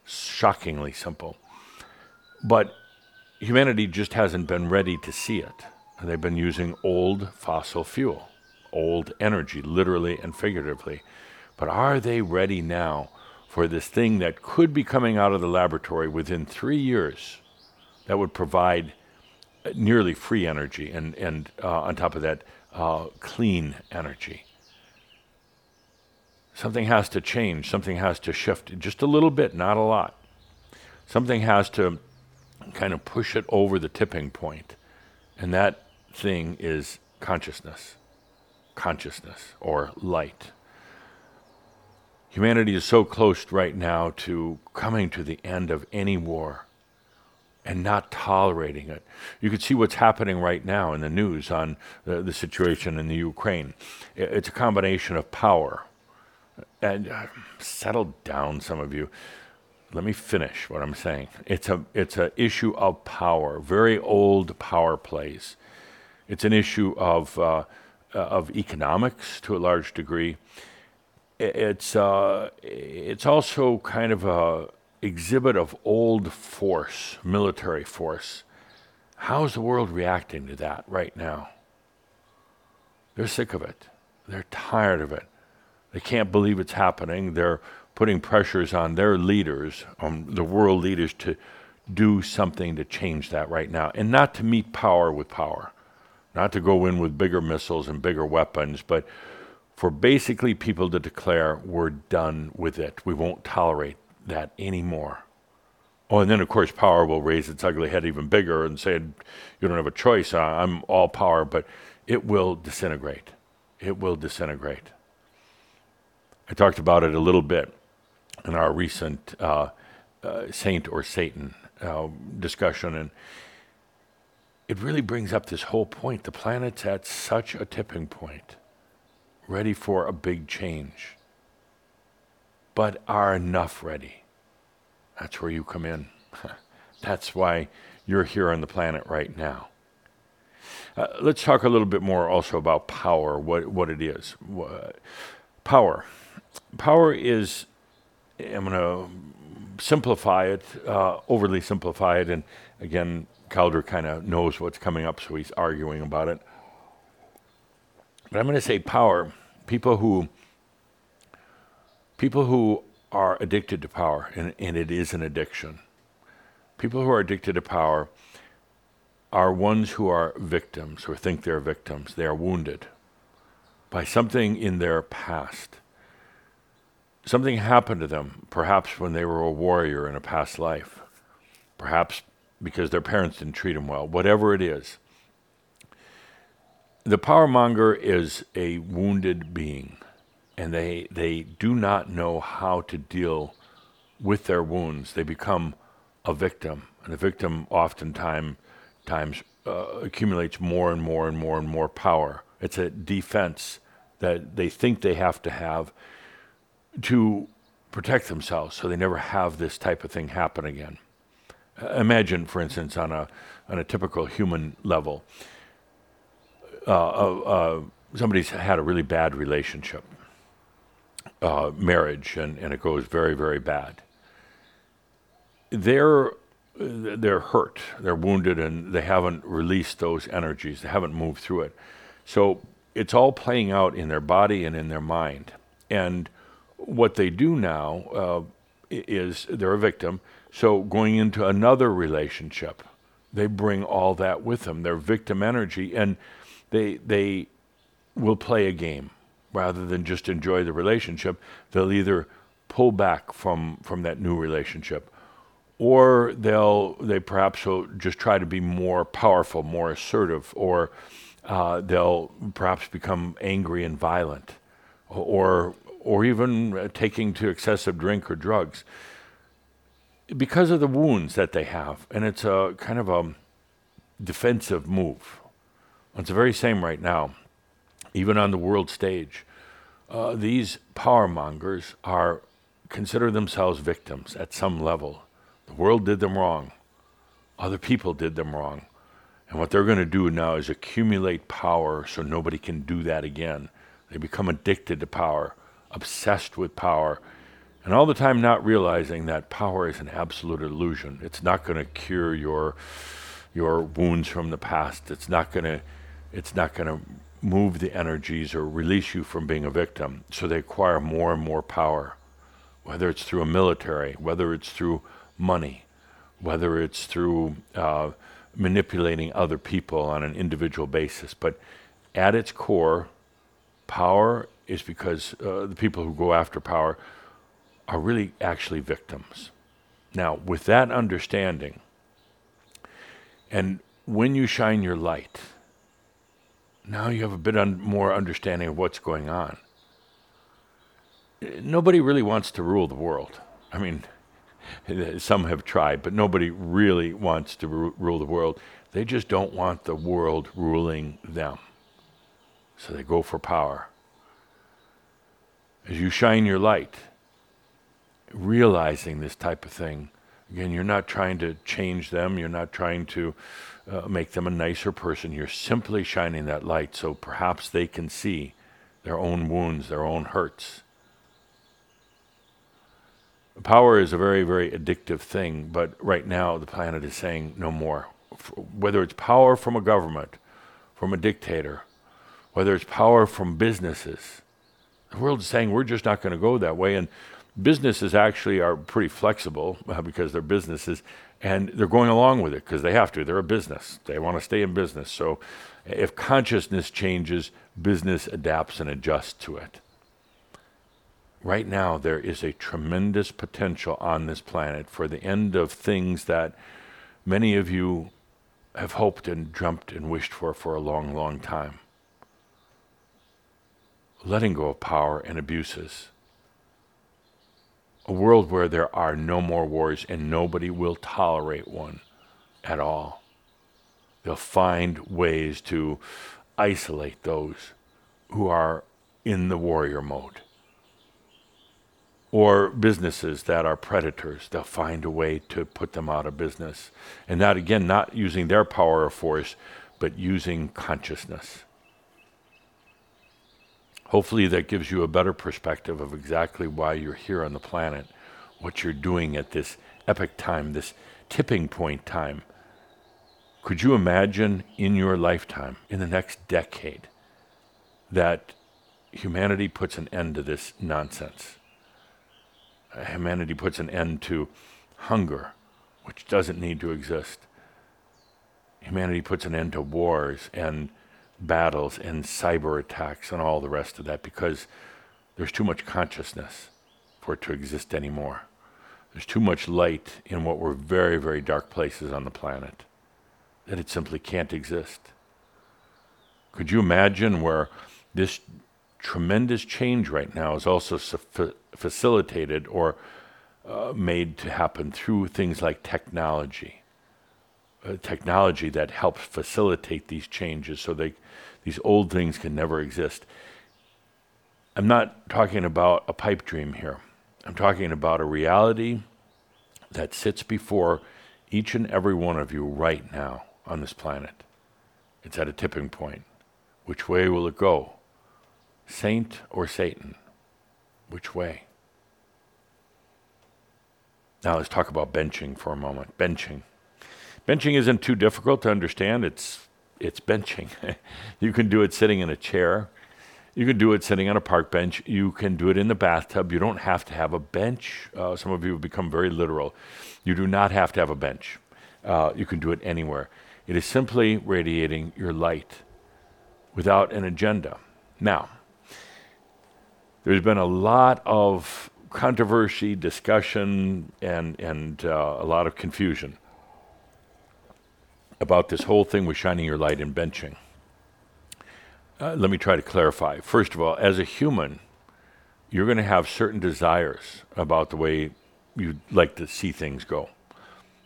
shockingly simple. But humanity just hasn't been ready to see it. They've been using old fossil fuel, old energy, literally and figuratively. But are they ready now for this thing that could be coming out of the laboratory within three years that would provide nearly free energy and, and uh, on top of that, uh, clean energy? Something has to change, something has to shift just a little bit, not a lot. Something has to kind of push it over the tipping point, and that thing is consciousness, consciousness or light. Humanity is so close right now to coming to the end of any war and not tolerating it. You can see what's happening right now in the news on the, the situation in the Ukraine. It's a combination of power. and uh, settle down, some of you. Let me finish what I'm saying. It's a it's an issue of power, very old power plays. It's an issue of uh, of economics to a large degree. It's uh, it's also kind of a exhibit of old force, military force. How's the world reacting to that right now? They're sick of it. They're tired of it. They can't believe it's happening. They're putting pressures on their leaders, on the world leaders, to do something to change that right now and not to meet power with power, not to go in with bigger missiles and bigger weapons, but for basically people to declare, we're done with it. We won't tolerate that anymore. Oh, and then of course power will raise its ugly head even bigger and say, you don't have a choice. I'm all power, but it will disintegrate. It will disintegrate. I talked about it a little bit in our recent uh, uh, saint or Satan uh, discussion, and it really brings up this whole point. The planet's at such a tipping point, ready for a big change. But are enough ready? That's where you come in. That's why you're here on the planet right now. Uh, let's talk a little bit more also about power, what, what it is. What, Power power is, I'm going to simplify it, uh, overly simplify it, and again, Cauldre kind of knows what's coming up, so he's arguing about it. But I'm going to say power. People who people who are addicted to power, and, and it is an addiction. People who are addicted to power are ones who are victims or think they're victims. They are wounded by something in their past Something happened to them, perhaps when they were a warrior in a past life, perhaps because their parents didn't treat them well, whatever it is. The power monger is a wounded being, and they, they do not know how to deal with their wounds. They become a victim, and the victim oftentimes times, uh, accumulates more and more and more and more power. It's a defense that they think they have to have to protect themselves so they never have this type of thing happen again. Uh, imagine, for instance, on a, on a typical human level, uh, uh, uh somebody's had a really bad relationship, uh, marriage, and, and it goes very, very bad. They're, they're hurt, they're wounded, and they haven't released those energies, they haven't moved through it. So it's all playing out in their body and in their mind. And what they do now uh, is they're a victim. So going into another relationship, they bring all that with them, their victim energy, and they they will play a game rather than just enjoy the relationship. They'll either pull back from from that new relationship, or they'll they perhaps will just try to be more powerful, more assertive, or uh, they'll perhaps become angry and violent, or or even taking to excessive drink or drugs because of the wounds that they have. And it's a kind of a defensive move. It's the very same right now, even on the world stage. Uh, these power mongers are consider themselves victims at some level. The world did them wrong. Other people did them wrong. And what they're going to do now is accumulate power so nobody can do that again. They become addicted to power obsessed with power, and all the time not realizing that power is an absolute illusion. It's not going to cure your your wounds from the past. It's not going to it's not going to move the energies or release you from being a victim. So they acquire more and more power, whether it's through a military, whether it's through money, whether it's through uh, manipulating other people on an individual basis. But at its core, power is because uh, the people who go after power are really actually victims. Now, with that understanding, and when you shine your light, now you have a bit un- more understanding of what's going on. Nobody really wants to rule the world. I mean, some have tried, but nobody really wants to ru- rule the world. They just don't want the world ruling them. So they go for power. as you shine your light, realizing this type of thing. Again, you're not trying to change them, you're not trying to uh, make them a nicer person. You're simply shining that light so perhaps they can see their own wounds, their own hurts. Power is a very, very addictive thing, but right now the planet is saying no more. Whether it's power from a government, from a dictator, whether it's power from businesses, the world is saying we're just not going to go that way. And businesses actually are pretty flexible uh, because they're businesses and they're going along with it because they have to. They're a business, they want to stay in business. So if consciousness changes, business adapts and adjusts to it. Right now, there is a tremendous potential on this planet for the end of things that many of you have hoped and dreamt and wished for for a long, long time. Letting go of power and abuses a world where there are no more wars and nobody will tolerate one at all. They'll find ways to isolate those who are in the warrior mode. Or businesses that are predators, they'll find a way to put them out of business. And that, again, not using their power or force, but using consciousness. Hopefully, that gives you a better perspective of exactly why you're here on the planet, what you're doing at this epic time, this tipping point time. Could you imagine in your lifetime, in the next decade, that humanity puts an end to this nonsense? Humanity puts an end to hunger, which doesn't need to exist. Humanity puts an end to wars and battles and cyber attacks and all the rest of that because there's too much consciousness for it to exist anymore. There's too much light in what were very, very dark places on the planet that it simply can't exist. Could you imagine where this tremendous change right now is also facilitated or uh, made to happen through things like technology? Uh, technology that helps facilitate these changes so they these old things can never exist. I'm not talking about a pipe dream here. I'm talking about a reality that sits before each and every one of you right now on this planet. It's at a tipping point. Which way will it go? Saint or Satan? Which way? Now let's talk about benching for a moment. Benching. Benching isn't too difficult to understand. It's it's benching. you can do it sitting in a chair. You can do it sitting on a park bench. You can do it in the bathtub. You don't have to have a bench. Uh, some of you have become very literal. You do not have to have a bench. Uh, you can do it anywhere. It is simply radiating your light without an agenda. Now, there's been a lot of controversy, discussion, and, and uh, a lot of confusion about this whole thing with shining your light and benching. Uh, let me try to clarify. First of all, as a human, you're going to have certain desires about the way you'd like to see things go.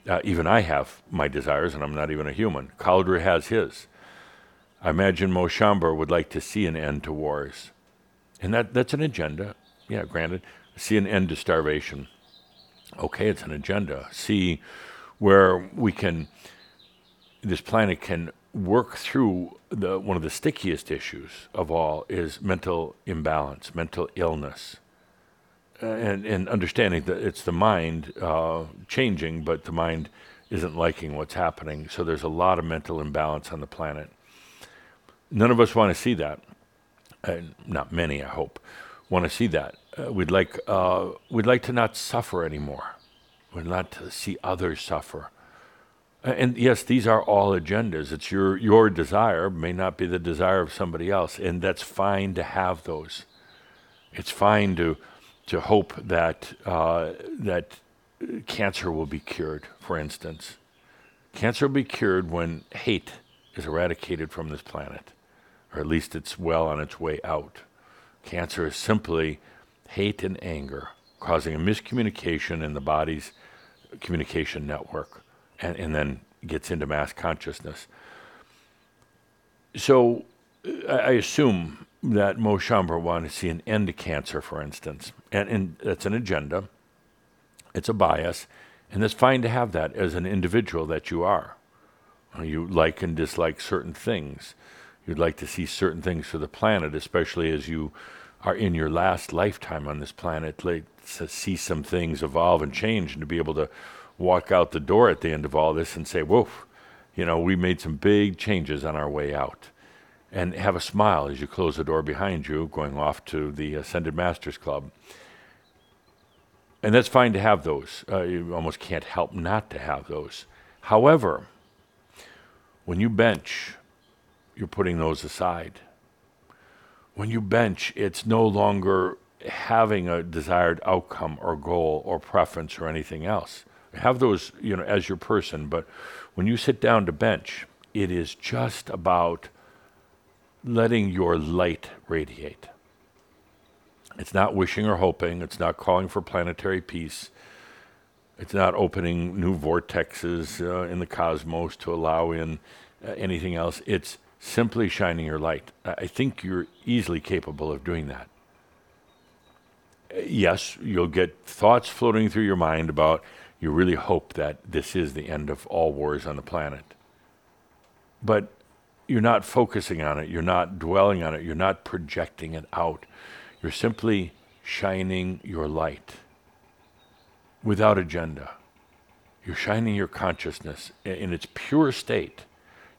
Uh, even I have my desires, and I'm not even a human. Cauldre has his. I imagine most Shaumbra would like to see an end to wars. And that, that's an agenda. Yeah, granted. See an end to starvation. Okay, it's an agenda. See where we can this planet can work through the one of the stickiest issues of all is mental imbalance, mental illness, uh, and and understanding that it's the mind uh, changing, but the mind isn't liking what's happening. So there's a lot of mental imbalance on the planet. None of us want to see that. Not many, I hope, want to see that. Uh, we'd like uh, we'd like to not suffer anymore. We'd not to see others suffer. And yes, these are all agendas. It's your your desire may not be the desire of somebody else, and that's fine to have those. It's fine to to hope that uh, that cancer will be cured, for instance. Cancer will be cured when hate is eradicated from this planet, or at least it's well on its way out. Cancer is simply hate and anger causing a miscommunication in the body's communication network and, and then gets into mass consciousness. So I assume that most Shaumbra wanted to see an end to cancer, for instance. And, and that's an agenda, it's a bias, and it's fine to have that as an individual that you are. You like and dislike certain things. You'd like to see certain things for the planet, especially as you are in your last lifetime on this planet, like, to see some things evolve and change and to be able to walk out the door at the end of all this and say, whoa, you know, we made some big changes on our way out and have a smile as you close the door behind you, going off to the Ascended Masters Club. And that's fine to have those. Uh, you almost can't help not to have those. However, when you bench, you're putting those aside. When you bench, it's no longer having a desired outcome or goal or preference or anything else. Have those, you know, as your person, but when you sit down to bench, it is just about letting your light radiate. It's not wishing or hoping, it's not calling for planetary peace. It's not opening new vortexes uh, in the cosmos to allow in uh, anything else. It's simply shining your light. I think you're easily capable of doing that. Uh, yes, you'll get thoughts floating through your mind about you really hope that this is the end of all wars on the planet. But you're not focusing on it, you're not dwelling on it, you're not projecting it out. You're simply shining your light without agenda. You're shining your consciousness in its pure state.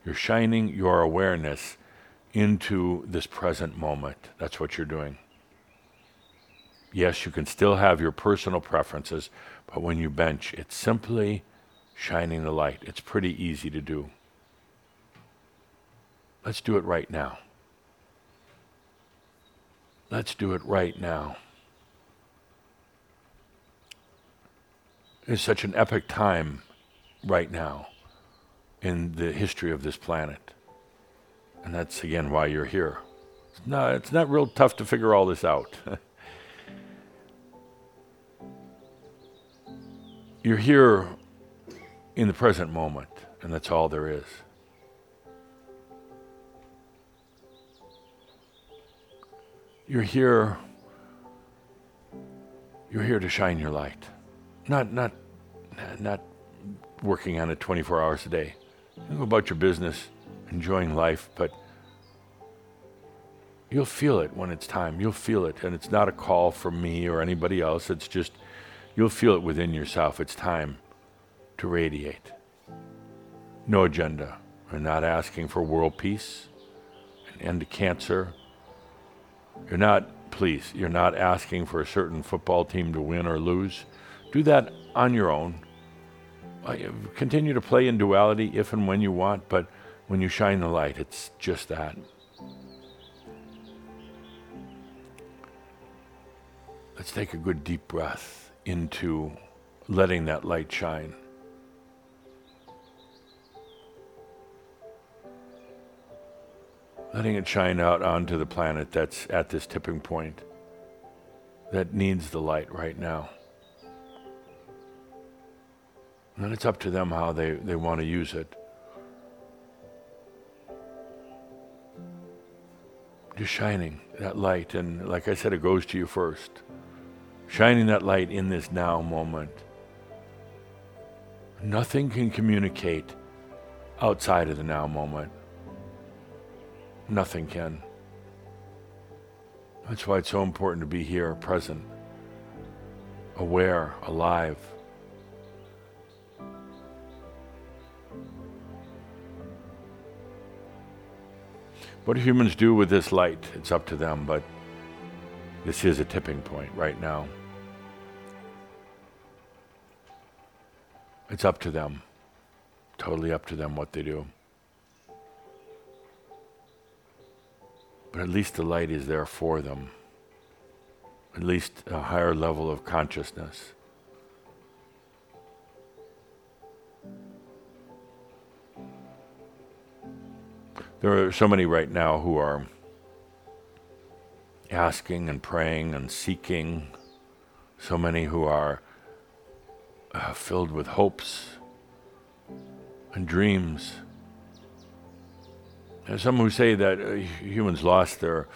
You're shining your awareness into this present moment. That's what you're doing. Yes, you can still have your personal preferences, but when you bench, it's simply shining the light. It's pretty easy to do. Let's do it right now. Let's do it right now. It's such an epic time right now in the history of this planet. And that's again why you're here. It's not, it's not real tough to figure all this out. you're here in the present moment, and that's all there is. You're here. You're here to shine your light. Not not not working on it 24 hours a day. You go about your business, enjoying life, but you'll feel it when it's time. You'll feel it, and it's not a call from me or anybody else. It's just you'll feel it within yourself. It's time to radiate. No agenda. We're not asking for world peace, an end to cancer, you're not, please, you're not asking for a certain football team to win or lose. Do that on your own. Uh, continue to play in duality if and when you want, but when you shine the light, it's just that. Let's take a good deep breath into letting that light shine. letting it shine out onto the planet that's at this tipping point that needs the light right now. And it's up to them how they, they want to use it. Just shining that light, and like I said, it goes to you first. Shining that light in this now moment. Nothing can communicate outside of the now moment. Nothing can. That's why it's so important to be here, present, aware, alive. What do humans do with this light? It's up to them, but this is a tipping point right now. It's up to them. Totally up to them what they do. But at least the light is there for them. At least a higher level of consciousness. There are so many right now who are asking and praying and seeking, so many who are uh, filled with hopes and dreams. There's some who say that uh, humans lost their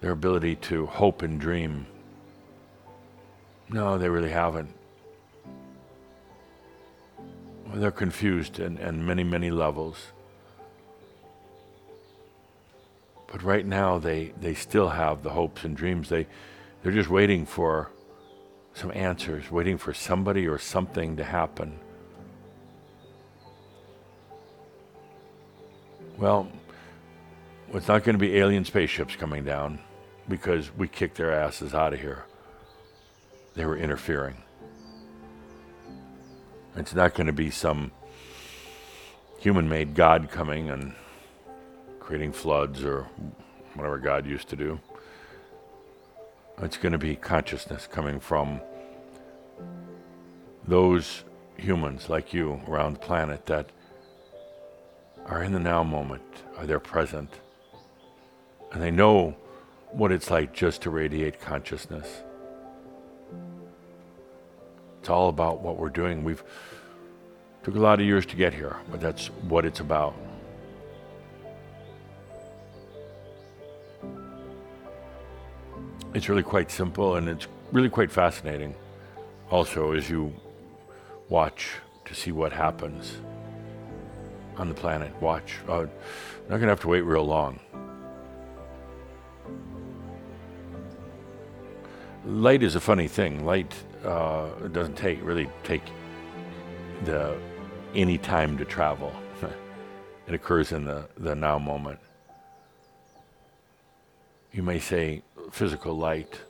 their ability to hope and dream. No, they really haven't. They're confused in, in many, many levels. But right now, they, they still have the hopes and dreams. They, they're just waiting for some answers, waiting for somebody or something to happen. Well, it's not going to be alien spaceships coming down because we kicked their asses out of here. They were interfering. It's not going to be some human made God coming and creating floods or whatever God used to do. It's going to be consciousness coming from those humans like you around the planet that are in the now moment, are there present, and they know what it's like just to radiate consciousness. It's all about what we're doing. We've took a lot of years to get here, but that's what it's about. It's really quite simple and it's really quite fascinating also as you watch to see what happens on the planet. Watch. Uh, not going to have to wait real long. Light is a funny thing. Light uh, doesn't take really take the any time to travel. it occurs in the, the now moment. You may say physical light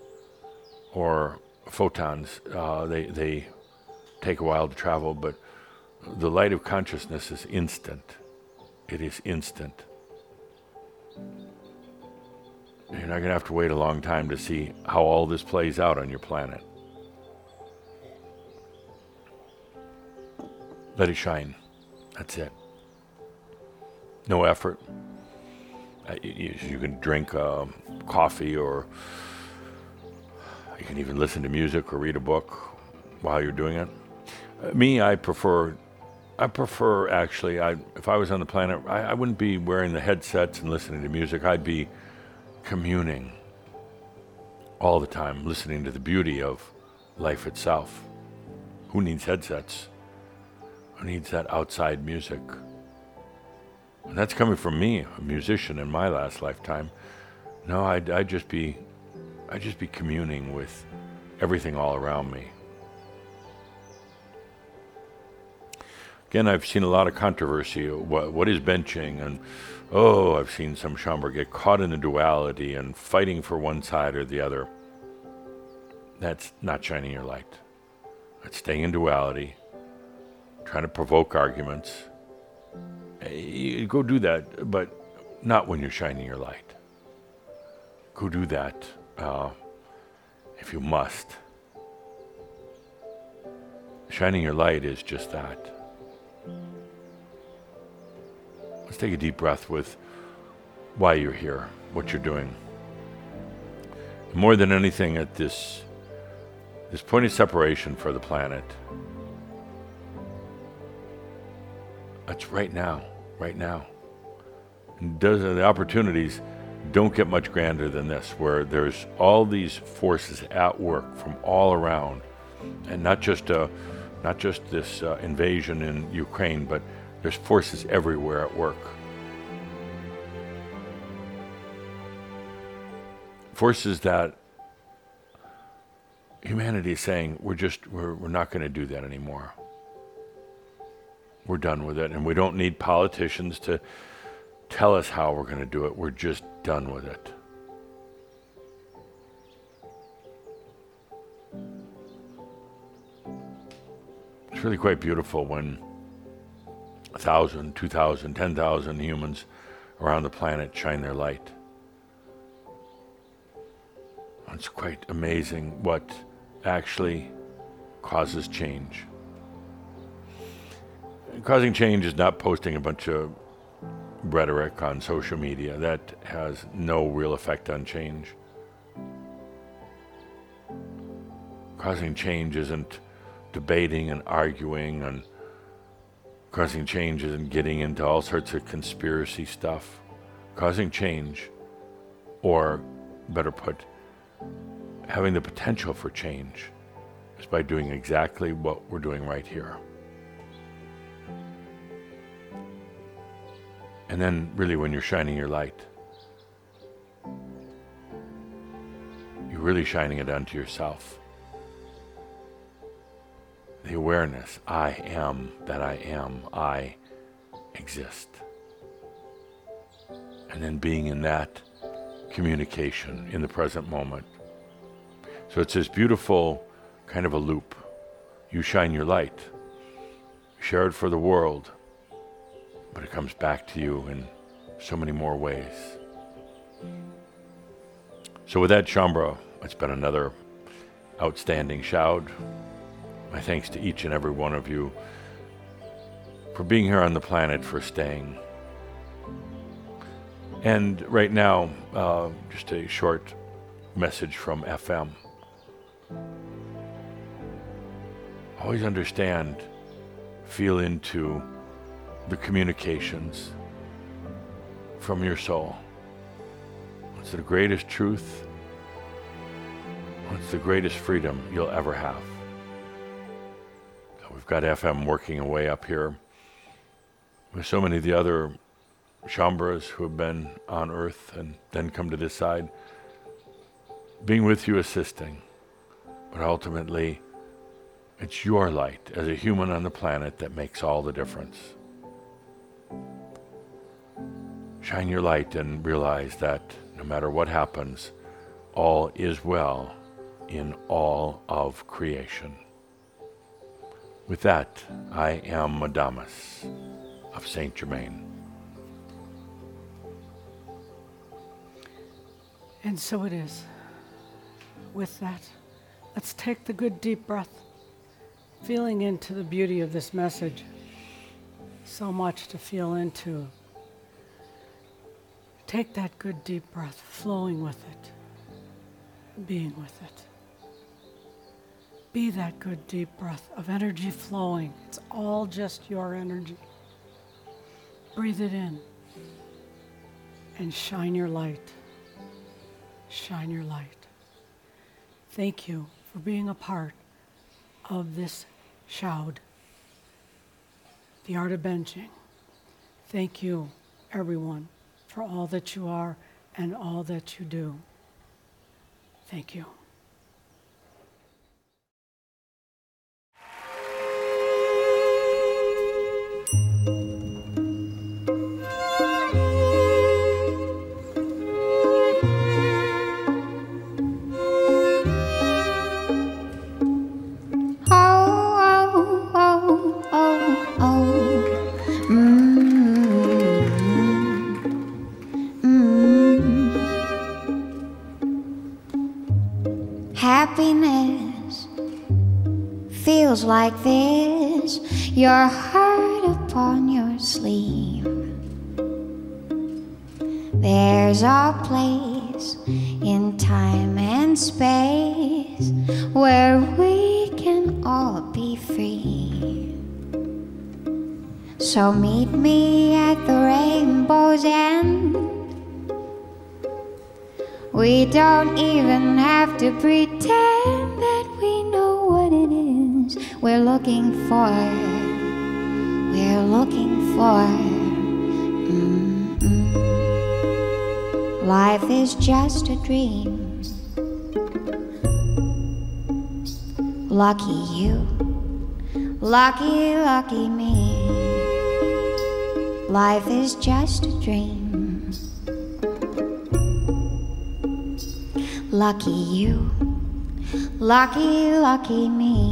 or photons, uh, they, they take a while to travel, but the light of consciousness is instant. It is instant. You're not going to have to wait a long time to see how all this plays out on your planet. Let it shine. That's it. No effort. Uh, you can drink uh, coffee or you can even listen to music or read a book while you're doing it. Uh, me, I prefer I prefer actually. I, if I was on the planet, I, I wouldn't be wearing the headsets and listening to music. I'd be communing all the time, listening to the beauty of life itself. Who needs headsets? Who needs that outside music? And that's coming from me, a musician in my last lifetime. No, I'd, I'd just be, I'd just be communing with everything all around me. Again, I've seen a lot of controversy. What, what is benching? And oh, I've seen some Shaumbra get caught in a duality and fighting for one side or the other. That's not shining your light. That's staying in duality, trying to provoke arguments. You go do that, but not when you're shining your light. Go do that uh, if you must. Shining your light is just that. Let's take a deep breath with why you're here, what you're doing. More than anything, at this this point of separation for the planet, that's right now, right now. Does, the opportunities don't get much grander than this, where there's all these forces at work from all around, and not just a, not just this uh, invasion in Ukraine, but there's forces everywhere at work. Forces that humanity is saying, we're just, we're, we're not going to do that anymore. We're done with it. And we don't need politicians to tell us how we're going to do it. We're just done with it. It's really quite beautiful when a thousand, two thousand, ten thousand humans around the planet shine their light. It's quite amazing what actually causes change. Causing change is not posting a bunch of rhetoric on social media. That has no real effect on change. Causing change isn't debating and arguing and causing changes and getting into all sorts of conspiracy stuff, causing change or better put, having the potential for change is by doing exactly what we're doing right here. And then, really, when you're shining your light, you're really shining it onto yourself. The awareness I am that I am, I exist. And then being in that communication in the present moment. So it's this beautiful kind of a loop. You shine your light, share it for the world but it comes back to you in so many more ways. So, with that, Shaumbra, it's been another outstanding Shoud. My thanks to each and every one of you for being here on the planet, for staying. And right now, uh, just a short message from FM. Always understand, feel into the communications from your soul. It's the greatest truth? It's the greatest freedom you'll ever have? So we've got FM working away up here with so many of the other Shaumbras who have been on Earth and then come to this side, being with you, assisting. But ultimately, it's your light as a human on the planet that makes all the difference. Shine your light and realize that no matter what happens, all is well in all of creation. With that, I am Adamus of Saint Germain. And so it is. With that, let's take the good deep breath, feeling into the beauty of this message. So much to feel into. Take that good deep breath, flowing with it, being with it. Be that good deep breath of energy flowing. It's all just your energy. Breathe it in and shine your light. Shine your light. Thank you for being a part of this shoud, the art of benching. Thank you, everyone for all that you are and all that you do. Thank you. Your heart upon your sleeve. There's a place in time and space where we can all be free. So meet me at the rainbow's end. We don't even have to pretend that we know what it is we're looking for. We're looking for. Mm-mm. Life is just a dream. Lucky you, lucky, lucky me. Life is just a dream. Lucky you, lucky, lucky me.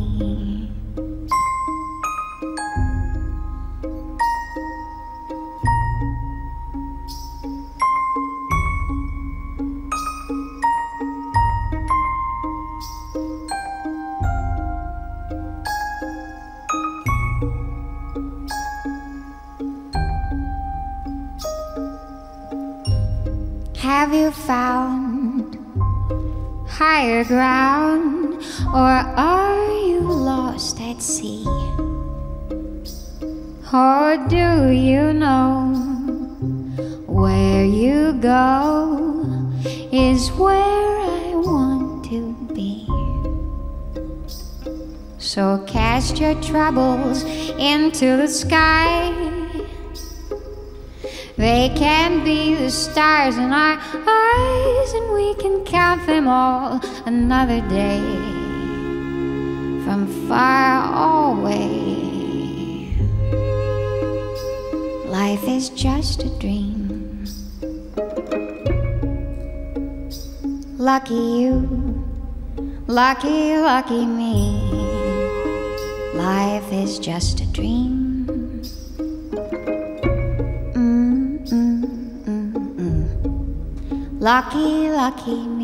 Your troubles into the sky. They can be the stars in our eyes, and we can count them all another day from far away. Life is just a dream. Lucky you, lucky, lucky me. Is just a dream. Mm, mm, mm, mm. Lucky, lucky me.